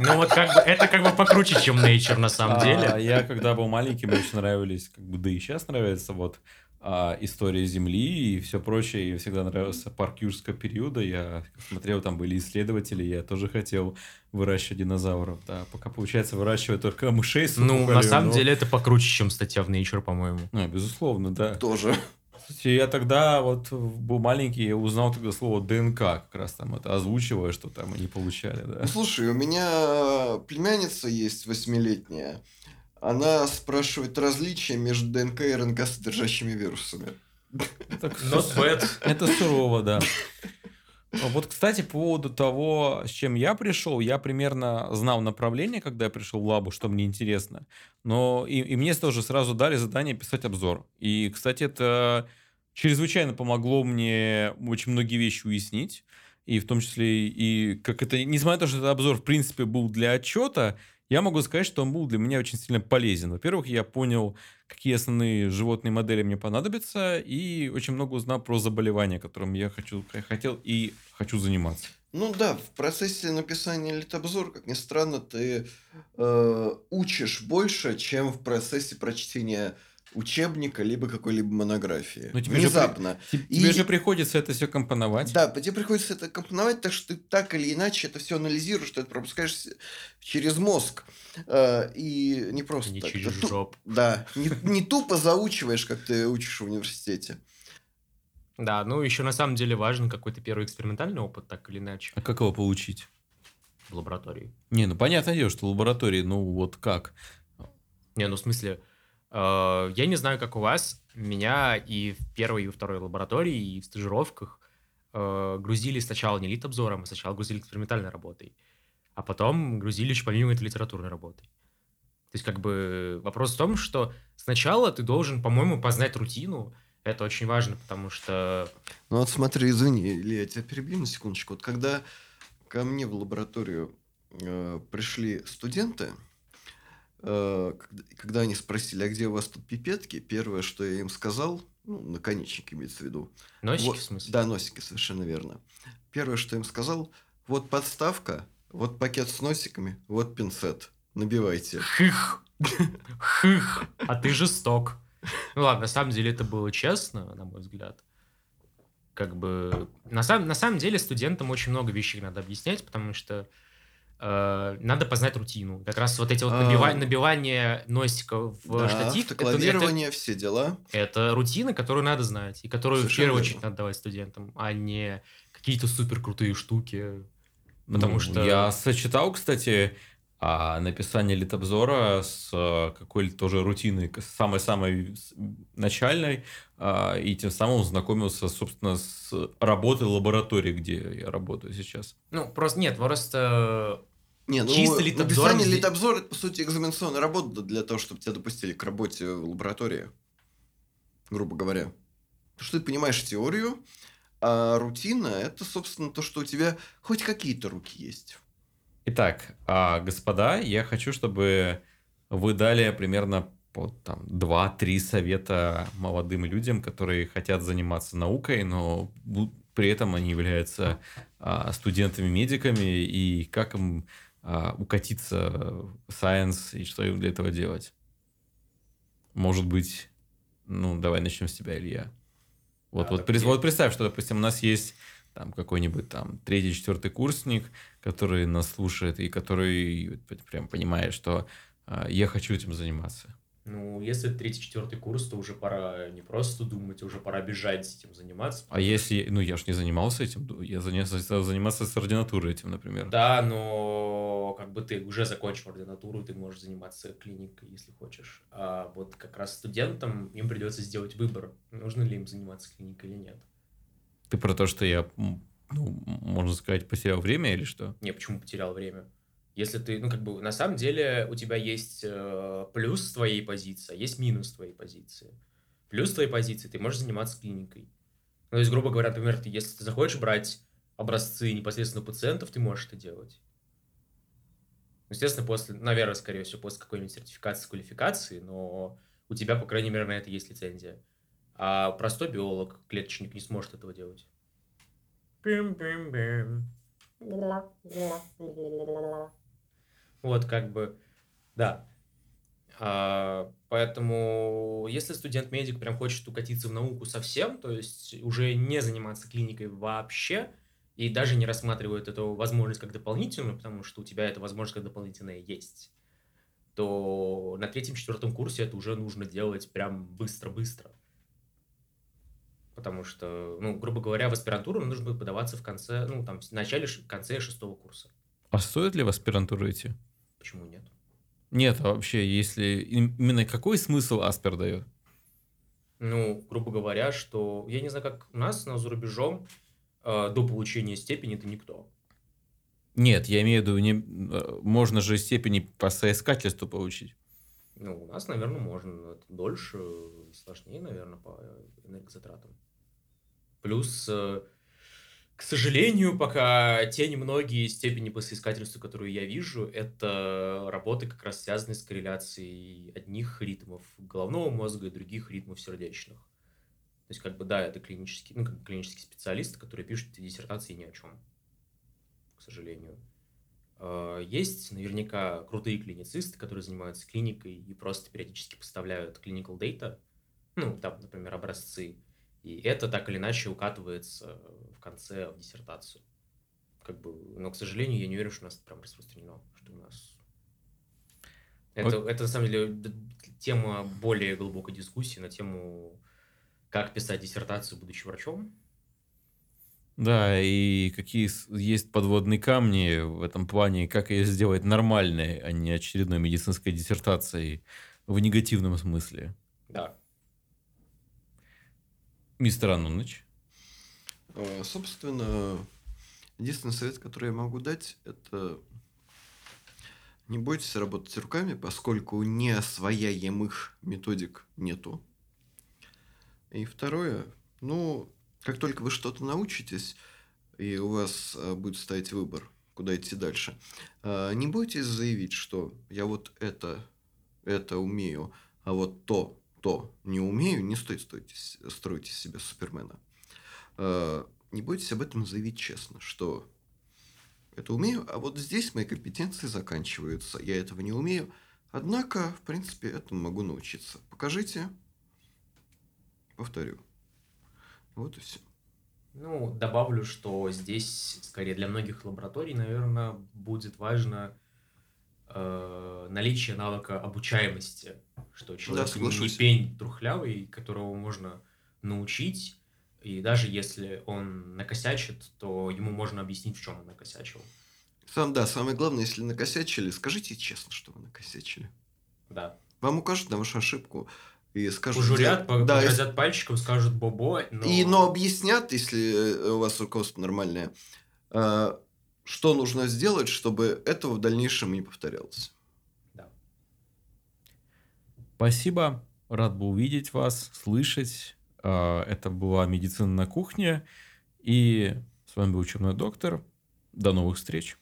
Ну вот как бы это как бы покруче, чем Nature на самом деле. А я когда был маленький, мне очень нравились, как бы да и сейчас нравится вот а, история Земли и все прочее. И всегда нравился парк юрского периода. Я смотрел, там были исследователи, я тоже хотел выращивать динозавров. Да, пока получается выращивать только мышей. Ну, на самом но... деле это покруче, чем статья в Nature, по-моему. Ну, безусловно, да. Тоже. Кстати, я тогда вот был маленький, я узнал тогда слово ДНК, как раз там это озвучивая, что там они получали, да. Ну, слушай, у меня племянница есть восьмилетняя она спрашивает различия между ДНК и РНК содержащими вирусами. Это сурово, да. Вот, кстати, по поводу того, с чем я пришел, я примерно знал направление, когда я пришел в лабу, что мне интересно. Но и, и мне тоже сразу дали задание писать обзор. И, кстати, это чрезвычайно помогло мне очень многие вещи уяснить. И в том числе и как это, несмотря на то, что этот обзор в принципе был для отчета, я могу сказать, что он был для меня очень сильно полезен. Во-первых, я понял, какие основные животные модели мне понадобятся, и очень много узнал про заболевания, которым я хочу, хотел и хочу заниматься. Ну да, в процессе написания литобзора, как ни странно, ты э, учишь больше, чем в процессе прочтения учебника, либо какой-либо монографии. Но тебе Внезапно. Же, при... тебе и... же приходится это все компоновать. Да, тебе приходится это компоновать, так что ты так или иначе это все анализируешь, что это пропускаешь через мозг. Э, и не просто не так. через жоп. Да, не, не тупо заучиваешь, как ты учишь в университете. Да, ну еще на самом деле важен какой-то первый экспериментальный опыт, так или иначе. А как его получить? В лаборатории. Не, ну понятное дело, что в лаборатории, ну вот как? Не, ну в смысле, я не знаю, как у вас, меня и в первой, и во второй лаборатории, и в стажировках э, грузили сначала не лит-обзором, а сначала грузили экспериментальной работой, а потом грузили еще помимо этой литературной работой. То есть как бы вопрос в том, что сначала ты должен, по-моему, познать рутину, это очень важно, потому что... Ну вот смотри, извини, Илья, я тебя перебью на секундочку. Вот когда ко мне в лабораторию э, пришли студенты, э, когда, когда они спросили, а где у вас тут пипетки, первое, что я им сказал, ну, наконечник имеется в виду. Носики, вот, в смысле? Да, носики, совершенно верно. Первое, что я им сказал, вот подставка, вот пакет с носиками, вот пинцет. Набивайте. Хых! Хых! А ты жесток. Ну ладно, на самом деле это было честно, на мой взгляд. Как бы на, сам, на самом деле студентам очень много вещей надо объяснять, потому что э, надо познать рутину. Как раз вот эти вот набива... а... набивание носиков в да, штатив. Клавирование, это, все дела. Это рутина, которую надо знать, и которую Совершенно в первую очередь надо давать студентам, а не какие-то супер крутые штуки. Потому ну, что... Я сочетал, кстати, а написание литобзора с э, какой-то тоже рутиной, самой-самой начальной, а, и тем самым знакомился, собственно, с работой лаборатории, где я работаю сейчас. Ну, просто нет, просто не, ну, чисто литобзор... Написание литобзора – это, по сути, экзаменационная работа для того, чтобы тебя допустили к работе в лаборатории, грубо говоря. Потому что ты понимаешь теорию, а рутина – это, собственно, то, что у тебя хоть какие-то руки есть. Итак, а, господа, я хочу, чтобы вы дали примерно по там, 2-3 совета молодым людям, которые хотят заниматься наукой, но при этом они являются а, студентами-медиками, и как им а, укатиться в science, и что для этого делать. Может быть, ну, давай начнем с тебя, Илья. Вот, а, вот, вот представь, что, допустим, у нас есть там какой-нибудь там третий, четвертый курсник, который нас слушает и который прям понимает, что э, я хочу этим заниматься. Ну, если третий, четвертый курс, то уже пора не просто думать, уже пора бежать этим заниматься. А если, ну, я ж не занимался этим, я занялся, заниматься с ординатурой этим, например. Да, но как бы ты уже закончил ординатуру, ты можешь заниматься клиникой, если хочешь. А вот как раз студентам им придется сделать выбор, нужно ли им заниматься клиникой или нет. Ты про то, что я, ну, можно сказать, потерял время или что? Не, почему потерял время? Если ты, ну, как бы, на самом деле у тебя есть э, плюс твоей позиции, а есть минус твоей позиции. Плюс твоей позиции ты можешь заниматься клиникой. Ну, то есть, грубо говоря, например, ты, если ты захочешь брать образцы непосредственно пациентов, ты можешь это делать. Естественно, после, наверное, скорее всего, после какой-нибудь сертификации, квалификации, но у тебя, по крайней мере, на это есть лицензия. А простой биолог, клеточник, не сможет этого делать. Вот как бы, да. А, поэтому, если студент-медик прям хочет укатиться в науку совсем, то есть уже не заниматься клиникой вообще, и даже не рассматривает эту возможность как дополнительную, потому что у тебя эта возможность как дополнительная есть, то на третьем-четвертом курсе это уже нужно делать прям быстро-быстро потому что, ну, грубо говоря, в аспирантуру нужно будет подаваться в конце, ну, там, в начале, в конце шестого курса. А стоит ли в аспирантуру идти? Почему нет? Нет, а вообще, если именно какой смысл аспер дает? Ну, грубо говоря, что я не знаю, как у нас, но за рубежом э, до получения степени ты никто. Нет, я имею в виду, не, э, можно же степени по соискательству получить. Ну, у нас, наверное, можно. Это дольше, сложнее, наверное, по энергозатратам. Плюс, э, к сожалению, пока те немногие степени по соискательству, которые я вижу, это работы как раз связаны с корреляцией одних ритмов головного мозга и других ритмов сердечных. То есть, как бы, да, это клинический, ну, как бы клинический специалист, который пишет диссертации ни о чем, к сожалению. А, есть наверняка крутые клиницисты, которые занимаются клиникой и просто периодически поставляют clinical data, ну, там, например, образцы, и это так или иначе укатывается в конце в диссертацию. Как бы, но, к сожалению, я не уверен, что у нас это прям распространено, что у нас... Это, вот. это на самом деле тема более глубокой дискуссии на тему, как писать диссертацию, будучи врачом. Да, и какие есть подводные камни в этом плане, как ее сделать нормальной, а не очередной медицинской диссертацией в негативном смысле. Да. Мистер Ануныч. А, собственно, единственный совет, который я могу дать, это не бойтесь работать руками, поскольку неосвояемых методик нету. И второе, ну, как только вы что-то научитесь, и у вас а, будет стоять выбор, куда идти дальше, а, не бойтесь заявить, что я вот это, это умею, а вот то, то не умею, не стоит строить, строить из себя супермена. А, не бойтесь об этом заявить честно, что это умею, а вот здесь мои компетенции заканчиваются, я этого не умею, однако, в принципе, этому могу научиться. Покажите, повторю. Вот и все. Ну, добавлю, что здесь, скорее, для многих лабораторий, наверное, будет важно э, наличие навыка обучаемости, что человек да, не пень трухлявый, которого можно научить, и даже если он накосячит, то ему можно объяснить, в чем он накосячил. Сам, да, самое главное, если накосячили, скажите честно, что вы накосячили. Да. Вам укажут на вашу ошибку и скажут... Пожурят, да, погрозят и... пальчиком, скажут бобо. Но... И, но объяснят, если э, у вас руководство нормальное, э, что нужно сделать, чтобы этого в дальнейшем не повторялось. Да. Спасибо. Рад был увидеть вас, слышать. Э, это была «Медицина на кухне». И с вами был учебный доктор. До новых встреч.